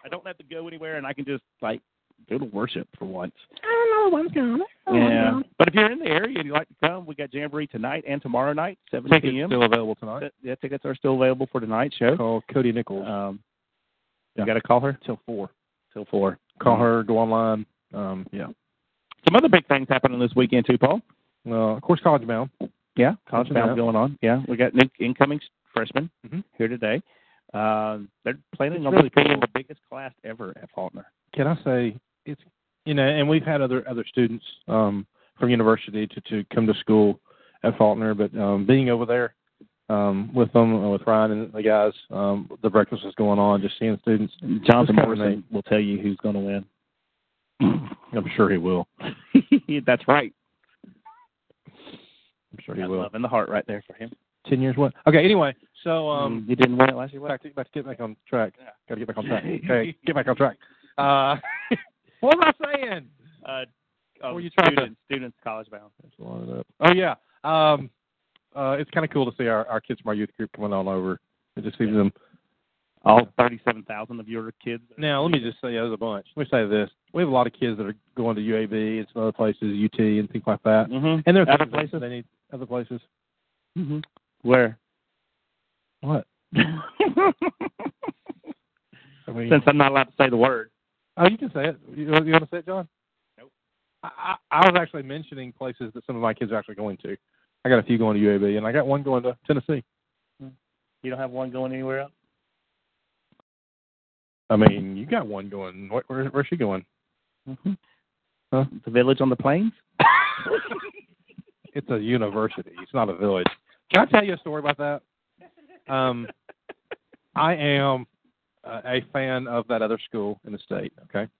I don't have to go anywhere, and I can just like go to worship for once. I don't know Everyone's going. On. Yeah, but if you're in the area and you'd like to come, we got Jamboree tonight and tomorrow night, 7 Tickets p.m. still available tonight. Yeah, tickets are still available for tonight's show. Call Cody Nichols Um, Yeah. You got to call her till four. till four. Call her. Go online. Um, yeah. Some other big things happening this weekend too, Paul. Well, of course, college bound. Yeah, college Yeah. bound going on. Yeah, we got new incoming freshmen Mhm. here today. Um, they're planning It's on really being cool. the biggest class ever at Faulkner. Can I say it's you know, and we've had other other students um, from university to to come to school at Faulkner, but um, being over there um, with them uh, with Ryan and the guys, um, the breakfast was going on, just seeing students. Johnson Morrison will tell you who's going to win. I'm sure he will. That's right. I'm sure he Got will. love in the heart right there for him. Ten years what? Okay. Anyway, so um, Um, he didn't win it last year. what? back to, back to get back on track. Yeah. Got to get back on track. Okay, get back on track. Uh, what was I saying? Uh, oh, Were you trying to- students, students college bound. Oh yeah. Um, uh, it's kind of cool to see our, our kids from our youth group coming on over It just see them. All thirty-seven thousand of your kids. Now, let me just say, there's a bunch. Let me say this: we have a lot of kids that are going to UAB and some other places, UT and things like that. Mm-hmm. And there are Other places? they need other places. Mm-hmm. Where? What? I mean, Since I'm not allowed to say the word. Oh, you can say it. You, want- you want to say it, Jon? Nope. I, I, was actually mentioning places that some of my kids are actually going to. I got a few going to UAB, and I got one going to Tennessee. You don't have one going anywhere else. I mean, you got one going. Where, where, where's she going? Mm-hmm. Huh? The village on the plains. It's a university. It's not a village. Can I tell you a story about that? Um, I am a fan of that other school in the state. Okay,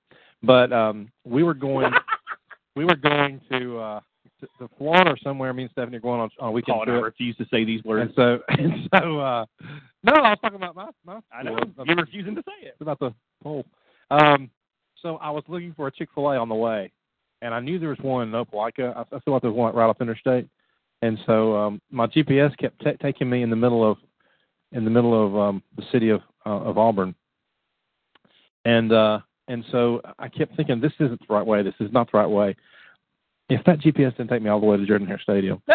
but um, we were going, we were going to uh, to, to Florida or somewhere. Me and Stephanie are going on on a weekend Paul and I refuse to say these words. And so, and so, uh, no, I was talking about my my. I know. school. You're refusing to say it. It's about the poll. Um, so I was looking for a Chick Fil A on the way, and I knew there was one in Opelika. I, I feel like there was one right off interstate, and so um, my GPS kept ta taking me in the middle of in the middle of um, the city of uh, of Auburn, and uh, and so I kept thinking this isn't the right way. This is not the right way. If that GPS didn't take me all the way to Jordan Hare Stadium,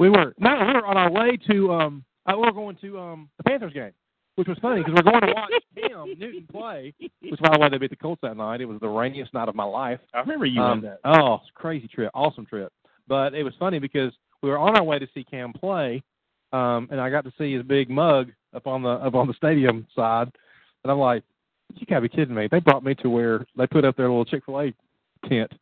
we were no, we were on our way to um, uh, we were going to um the Panthers game, which was funny because we're going to watch Cam Newton play. Which, by the way, they beat the Colts that night. It was the rainiest night of my life. I remember you Um, on that. Oh, crazy trip, awesome trip. But it was funny because we were on our way to see Cam play, um, and I got to see his big mug up on the up on the stadium side, and I'm like, you gotta be kidding me! They brought me to where they put up their little Chick Fil A tent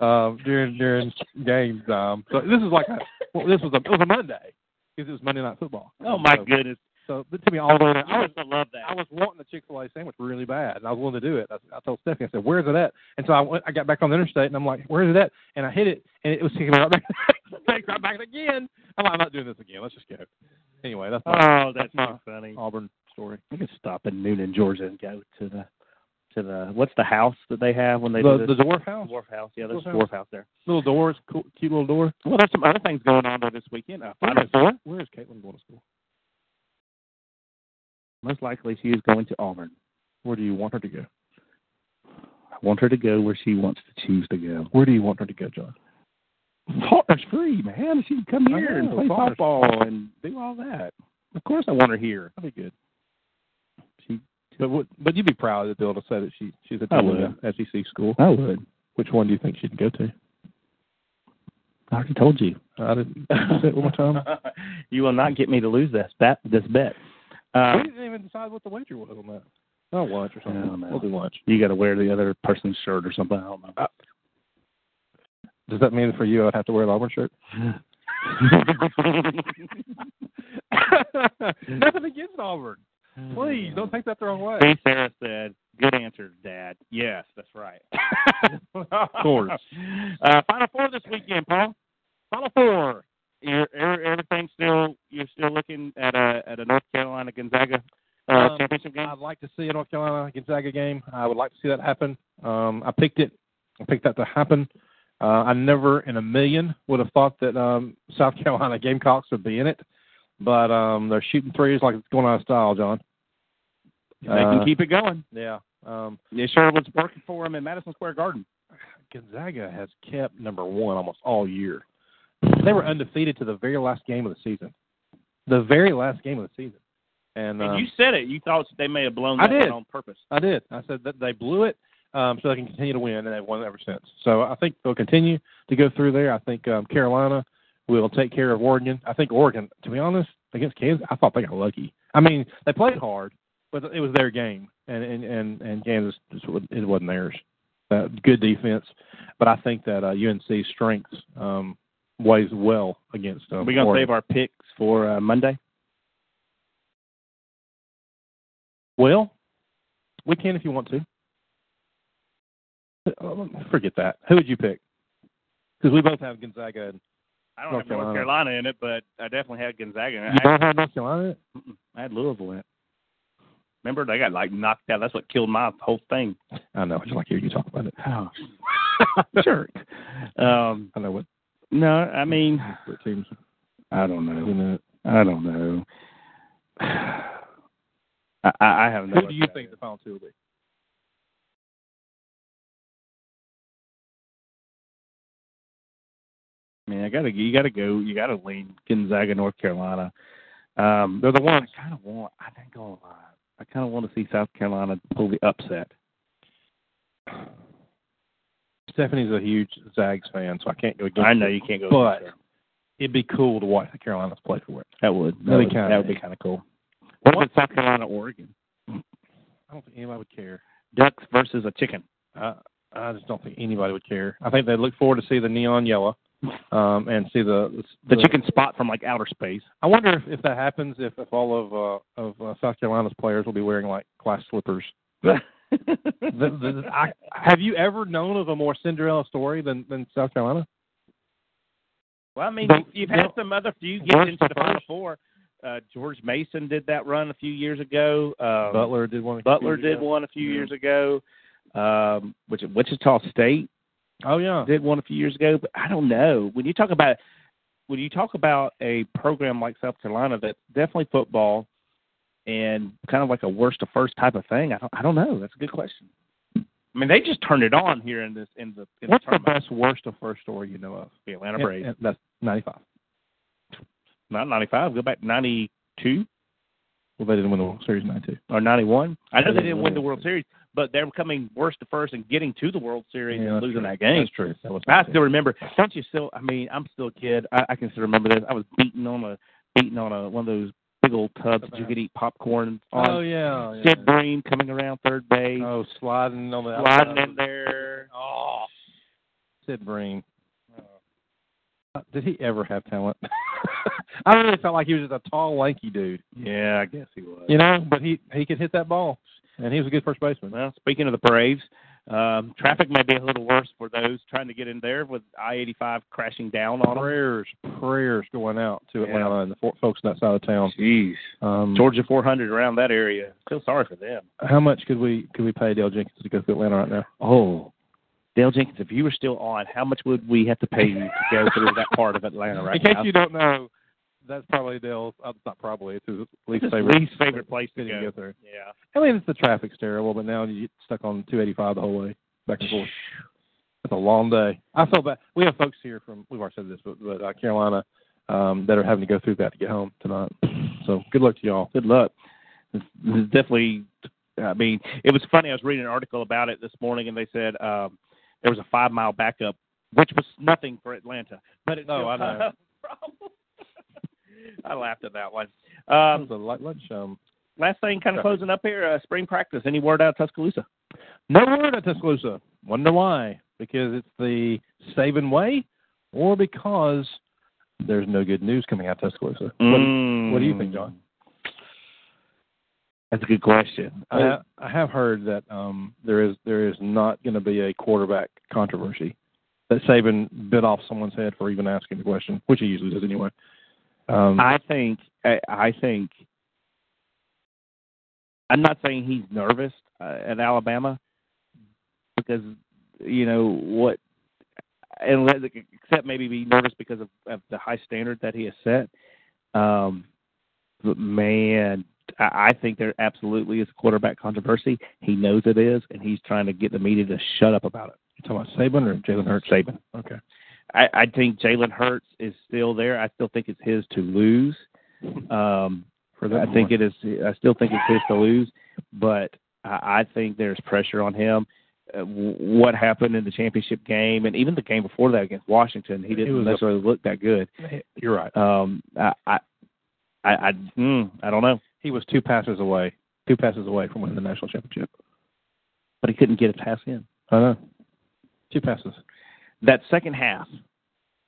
uh, during during game time. So this is like a well, this was a it was a Monday because it was Monday night football. Oh my so, goodness. So it took me all the way. To, I I was used love that. I was wanting the Chick Fil A sandwich really bad, and I was willing to do it. I, I told Stephanie, I said, "Where's it at?" And so I went. I got back on the interstate, and I'm like, "Where's it at?" And I hit it, and it was taking me right back, back, right back again. I'm like, "I'm not doing this again. Let's just go." Anyway, that's my oh, that's that's my- funny. Auburn story. We could stop in Newnan, Georgia, and go to the to the what's the house that they have when they The, do the the dwarf house, dwarf house? Yeah, there's a Dwarf dwarf house there. little doors, cool, cute little door. Well, there's some other things going on there this weekend. Uh, Where Final is, Four. where is Caitlin going to school? Most likely, she is going to Auburn. Where do you want her to go? I want her to go where she wants to choose to go. Where do you want her to go, Jon? Faulkner's free, man. She can come here and play Faulkner's softball and do all that. Of course, I want her here. That'd be good. She, But what, but you'd be proud to be able to say that she she's attending a SEC school. I would. Which one do you think she'd go to? I already told you. I didn't say it one more time. you will not get me to lose this bet. This bet. Uh, we didn't even decide what the wager was on that. Oh, watch or something. I don't know. We'll do lunch. you got to wear the other person's shirt or something. I don't know. Does that mean for you I'd have to wear an Auburn shirt? Nothing against Auburn. Please don't take that the wrong way. See, Sarah said, "Good answer, Dad." Yes, that's right. of course. Uh, Final four this weekend, Paul. Final four. You're, er- everything still. You're still looking at a at a North Carolina Gonzaga uh, Um, championship game. I'd like to see a North Carolina Gonzaga game. I would like to see that happen. Um, I picked it. I picked that to happen. Uh, I never in a million would have thought that um, South Carolina Gamecocks would be in it, but um, they're shooting threes like it's going out of style, Jon. they can uh, keep it going. Yeah, Um, Yeah, sure was working for him in Madison Square Garden. Gonzaga has kept number one almost all year. They were undefeated to the very last game of the season. The very last game of the season. And, And um, you said it. You thought they may have blown I that one did. on purpose. I did. I said that they blew it um, so they can continue to win, and they've won ever since. So I think they'll continue to go through there. I think um, Carolina will take care of Oregon. I think Oregon, to be honest, against Kansas, I thought they got lucky. I mean, they played hard, but it was their game, and and and, and Kansas just, it wasn't theirs. Uh, good defense, but I think that uh, UNC's strength um, weighs well against. Um, We're gonna save our picks for uh, Monday. Well, we can if you want to. Uh, Forget that. Who would you pick? Because we both have Gonzaga. And I don't North have North Carolina. Carolina in it, but I definitely had Gonzaga. in it. you I, don't have North Carolina. in it? I had Louisville in it. Remember, they got like knocked out. That's what killed my whole thing. I know. I just like hearing you talk about it. Oh, jerk. Um, I know what no, I mean. I don't know. I don't know. I, I have no. Who do you think the final two will be? I mean, I gotta you gotta go. You gotta lean Gonzaga, North Carolina. Um, They're the ones. I kind of want. I think lie. I kind of want to see South Carolina pull the upset. Stephanie's a huge Zags fan, so I can't go against. I know it. you can't go. but against her. it'd be cool to watch the Carolinas play for it. that would that that'd be kinda that would be kind of cool. What about South Carolina, Oregon? I don't think anybody would care. Ducks versus a chicken. I I just don't think anybody would care. I think they'd look forward to see the neon yellow, um, and see the The chicken spot from like outer space. I wonder if, if that happens, if, if all of uh, of uh, South Carolina's players will be wearing like glass slippers. the, the, I, have you ever known of a more Cinderella story than than South Carolina? Well, I mean, But- you've, you've had well, some other few get into the the Final. Four. Uh, George Mason did that run a few years ago. Um, Butler did one. a Butler years did ago. one a few Yeah. years ago. Um, which Wichita State Oh yeah, did one a few years ago. But I don't know when you talk about when you talk about a program like South Carolina that's definitely football and kind of like a worst to first type of thing. I don't I don't know. That's a good question. I mean, they just turned it on here in this in the in What's the the best worst of first story you know of? The Atlanta Braves. and that's ninety five. Not ninety five. Go back to ninety two. Well, they didn't win the World Series ninety two. or 91. I know They they didn't win the World Series, but they're coming worst to first and getting to the World Series and losing that game. That's true. That I still remember. Don't you still? I mean, I'm still a kid. I, I can still remember this. I was beating on a beating on a one of those big old tubs that you could eat popcorn on. Oh yeah. yeah. Sid Bream coming around third base, Oh, sliding on the sliding outside. in there. Oh, Sid Bream. Uh, Did he ever have talent? I really felt like he was just a tall, lanky dude. Yeah, I guess he was. You know, but he he could hit that ball, and he was a good first baseman. Well, speaking of the Braves, um, traffic may be a little worse for those trying to get in there with I-85 crashing down on them. Prayers, prayers going out to Yeah. Atlanta and the fo- folks on that side of town. Jeez. Um, Georgia 400 around that area. Feel sorry for them. how much could we could we pay Dale Jenkins to go to Atlanta right now? Oh, Dale Jenkins, if you were still on, how much would we have to pay you to go through that part of Atlanta right now? In case now? you don't know, that's probably Dale's. Uh, not probably. It's his least It's favorite. least favorite place to go. get there. Yeah. I mean, it's the traffic's terrible, but now you get stuck on 285 the whole way back and forth. It's a long day. I feel bad. We have folks here from we've already said this, but, but uh, Carolina um, that are having to go through that to get home tonight. So good luck to y'all. Good luck. This, this is definitely. I mean, it was funny. I was reading an article about it this morning, and they said um, there was a five mile backup, which was nothing for Atlanta, but it No, I know. problem. I laughed at that one. That Um, was a light lunch. Um, last thing, kind of Okay. closing up here. Uh, spring practice. Any word out of Tuscaloosa? no word at Tuscaloosa. Wonder why? Because it's the Saban way, or because there's no good news coming out of Tuscaloosa. What, what do you think, Jon? That's a good question. I, I have heard that um, there is there is not going to be a quarterback controversy. That Saban bit off someone's head for even asking the question, which he usually does anyway. Um, I think I, I think I'm not saying he's nervous uh, at Alabama because you know what, and let- except maybe be nervous because of, of the high standard that he has set. Um, but man, I, I think there absolutely is a quarterback controversy. He knows it is, and he's trying to get the media to shut up about it. You talking about Saban or Jalen Hurts? Saban. Okay. I, I think Jalen Hurts is still there. I still think it's his to lose. Um, For that I think it is. I still think it's his to lose, but I, I think there's pressure on him. Uh, what happened in the championship game, and even the game before that against Washington, he didn't was a- necessarily look that good. You're right. Um, I, I, I, I, mm, I don't know, He was two passes away, two passes away from winning the national championship. but he couldn't get a pass in. I know. Two passes. That second half,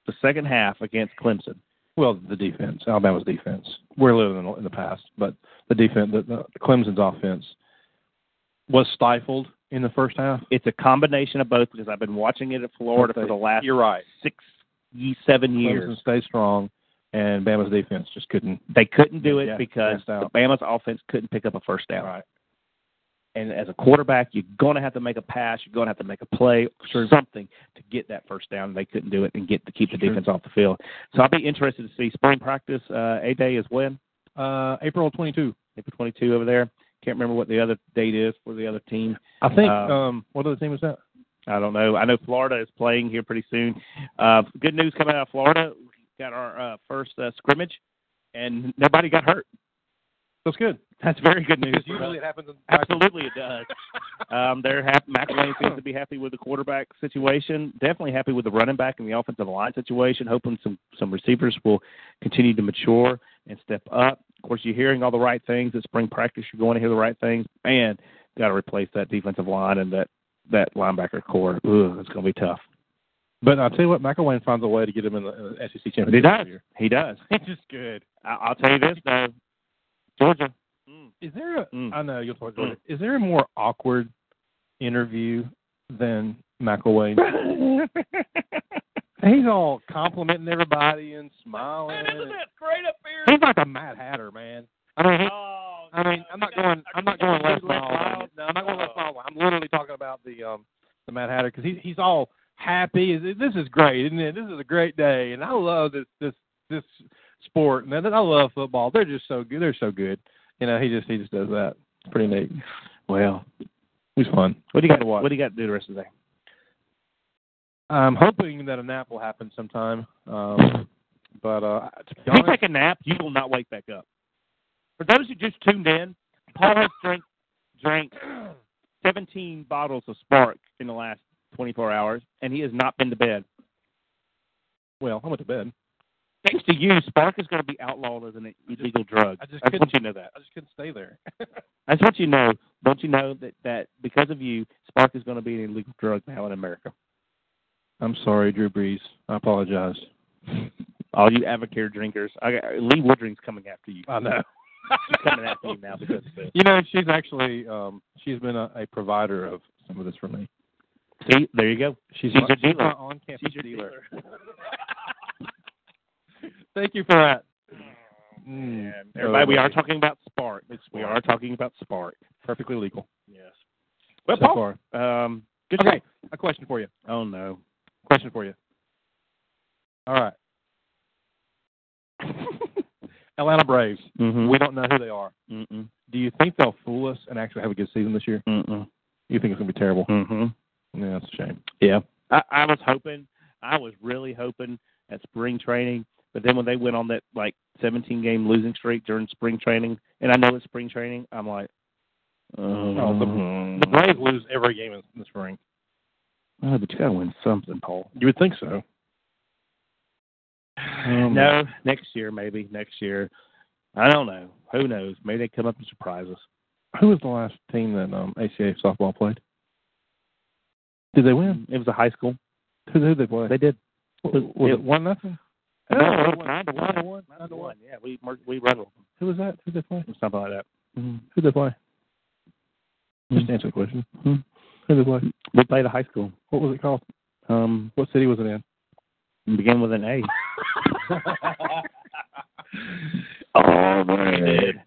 the second half against Clemson, Well, the defense, Alabama's defense. We're living in the, in the past, but the defense, the, the Clemson's offense was stifled in the first half. it's a combination of both because I've been watching it at Florida for the last You're right. six, ye- seven years. Clemson stayed strong, and Bama's defense just couldn't. They couldn't do it Yeah, because Bama's offense couldn't pick up a first down. Right. And as a quarterback, you're going to have to make a pass. You're going to have to make a play, Sure. something to get that first down. They couldn't do it and get to keep the Sure. defense off the field. So I'll be interested to see spring practice. Uh, A day is when Uh, April 22. April 22 over there. Can't remember what the other date is for the other team. I think. Uh, um, what other team is that? I don't know. I know Florida is playing here pretty soon. Uh, good news coming out of Florida. We got our uh, first uh, scrimmage, and nobody got hurt. That's good. That's very good news. Usually it happens. In Absolutely, it does. um, they're happy. McElwain seems to be happy with the quarterback situation. Definitely happy with the running back and the offensive line situation. Hoping some some receivers will continue to mature and step up. Of course, you're hearing all the right things at spring practice. You're going to hear the right things. And got to replace that defensive line and that that linebacker core. Ooh, it's going to be tough. But I'll tell you what, McElwain finds a way to get him in the, in the SEC championship. He does. this year. He does. It's just good. I'll tell you this though, Georgia. Is there a? Mm. I know you'll talk. Georgia. Is there a more awkward interview than McElwain? He's all complimenting everybody and smiling. Man, isn't that great up here. He's like a Mad Hatter, man. I mean, he, Oh, I mean, I'm not going. I'm not going Les Miles. No, I'm not going Les Miles. I'm literally talking about the um the Mad Hatter because he's he's all happy. This is great, isn't it? This is a great day, and I love this this this sport, and I love football. They're just so good. They're so good. You know, he just he just does that. It's pretty neat. Well, He's fun. what do you got to watch? What do you got to do the rest of the day? I'm hoping that a nap will happen sometime. Um, but uh, to be If you honest, take a nap, you will not wake back up. For those who just tuned in, Paul has drank drank 17 bottles of Spark in the last 24 hours, and he has not been to bed. well, I went to bed. Thanks to you, Spark is going to be outlawed as an illegal drug. I just I just want you to know that. I just couldn't stay there. I just want you to know. Don't you know that that because of you, Spark is going to be an illegal drug now in America. I'm sorry, Drew Brees. I apologize. All you Advocare drinkers, I got, Lee Woodring's coming after you. I know. She's coming after you now because of this. You know, she's actually um she's been a, a provider of some of this for me. See, there you go. She's, She's my, a dealer. on campus She's your dealer. Thank you for that. Mm. Everybody, we Oh, are talking about Spark. We are talking about Spark. perfectly legal. Yes. Well, so Paul, far. um, good Okay, show. a question for you. Oh no. Question for you. All right. Atlanta Braves. Mm-hmm. We don't know who they are. Mm-mm. Do you think they'll fool us and actually have a good season this year? Mm-mm. You think it's gonna be terrible? Mm-hmm. Yeah, that's a shame. Yeah. I, I was hoping. I was really hoping at spring training, but then when they went on that like 17 game losing streak during spring training, and I know it's spring training, I'm like, oh, Oh, the- The Braves lose every game in the spring. Oh, but you gotta win something, Paul. You would think so. Um, no, next year maybe next year. I don't know. Who knows? Maybe they come up and surprise us. Who was the last team that um, ACA softball played? Did they win? It was a high school. Who who did they play? They did. was, was it one nothing? No, No, it was one- nine to nine to one. Nine to one. Yeah, we we run with them. Who was that? Who did they play? Something like that. Who did they play? Just answer the question. Hmm. Who did they play? We played a high school. What was it called? Um, What city was it in? begin with an A. oh man.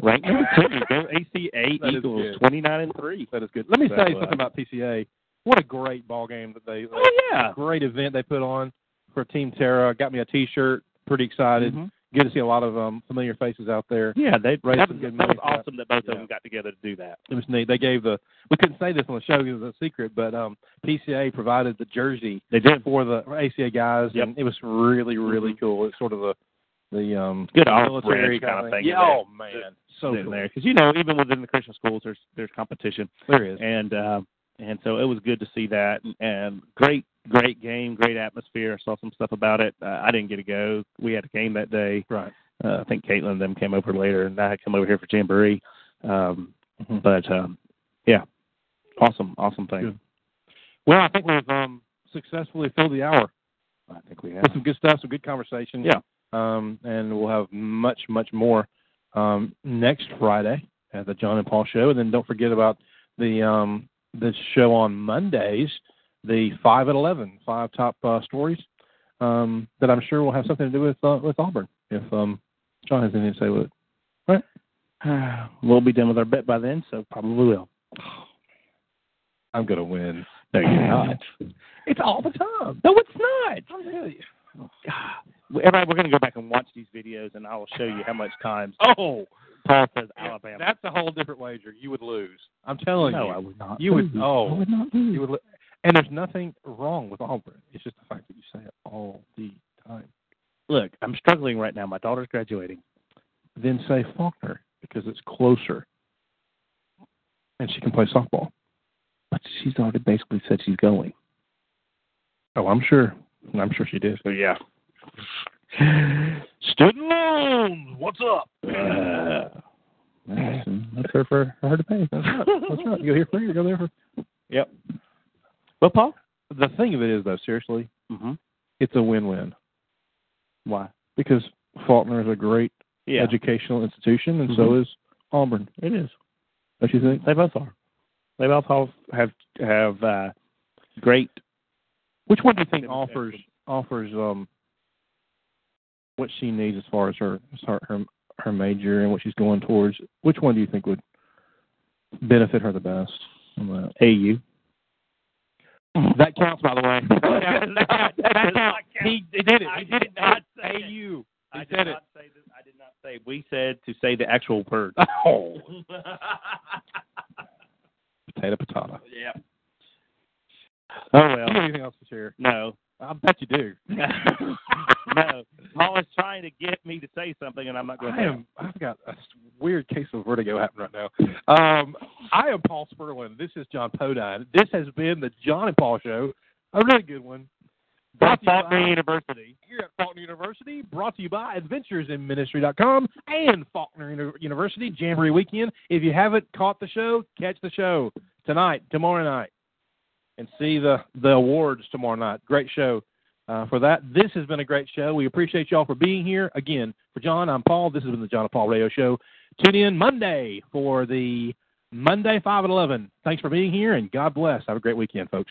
Ranked number two. ACA That good. twenty nine and three. That is good. Let me So, say uh, something about PCA. What a great ball game that they. Oh yeah. Great event they put on for Team Terra. Got me a T-shirt. Pretty excited. Mhm. good to see a lot of um, familiar faces out there. Yeah, they Raised that some was, good that was money that. awesome that both Yeah. of them got together to do that. It was neat. They gave the we couldn't say this on the show because it was a secret, but um, PCA provided the jersey They did. for the ACA guys, Yep. and it was really really Mhm. cool. It's sort of the the um Good military kind of thing Yeah, oh man, so cool. there because you know even within the Christian schools there's there's competition There is. and uh, and so it was good to see that and, and great great game great atmosphere I saw some stuff about it uh, I didn't get to go we had a game that day Right. uh, I think Caitlin and them came over later and I had come over here for jamboree um, Mhm. but um, yeah awesome awesome thing Good. Well, I think we've um successfully filled the hour I think we have with some good stuff, some good conversation. Yeah. Um, and we'll have much, much more um, next Friday at the Jon and Paul show. And then don't forget about the um, the show on Mondays, the five at eleven, five top uh, stories um, that I'm sure will have something to do with uh, with Auburn. If um, Jon has anything to say with it. we'll be done with our bet by then so probably will I'm gonna win. no you're not It's all the time. no it's not I'm really. Everybody, we're going to go back and watch these videos, and I will show you how much times Oh, Paul says Alabama. that's a whole different wager. You would lose. I'm telling no, you. No, I would not. You would- lose. oh. I would not lose. You would, and there's nothing wrong with Auburn. It's just the fact that you say it all the time. Look, I'm struggling right now. My daughter's graduating. Then say Faulkner because it's closer, and she can play softball. But she's already basically said she's going. Oh, I'm sure. I'm sure she did. So yeah. Student loans. What's up? Uh, that's, that's her for, for her to pay. That's right. That's right. You go here free. You go there for. Yep. Well, Paul. The thing of it is, though, seriously, Mm-hmm. it's a win-win Why? because Faulkner is a great Yeah, educational institution, and so Mhm. is Auburn. it is. Don't you think? They both are. They both have have, have uh, great. Which one do you think offers offers um what she needs as far as her her her, major and what she's going towards? Which one do you think would benefit her the best? AU. Mm-hmm. That counts, by the way. That counts. That counts. He, he did it. I He did did not it. say it. AU. He I did said it. not say this. I did not say. We said to say the actual word. Oh, potato, potato. yeah. Oh well. You anything else to share? No. I bet you do. no. Paul is trying to get me to say something, and I'm not going I to. am. I've got a weird case of vertigo happening right now. Um, I am Paul Sperlin. This is Jon Podine. This has been the Jon and Paul Show, a really good one. Brought you Faulkner by- University. here at Faulkner University, brought to you by AdventuresInMinistry.com and Faulkner University Jamboree Weekend. If you haven't caught the show, catch the show tonight, tomorrow night, and see the the awards tomorrow night. Great show. Uh, for that, this has been a great show. We appreciate y'all for being here. Again, for Jon, I'm Paul. This has been the Jon and Paul Radio Show. Tune in Monday for the Monday 5 at 11. Thanks for being here, and God bless. Have a great weekend, folks.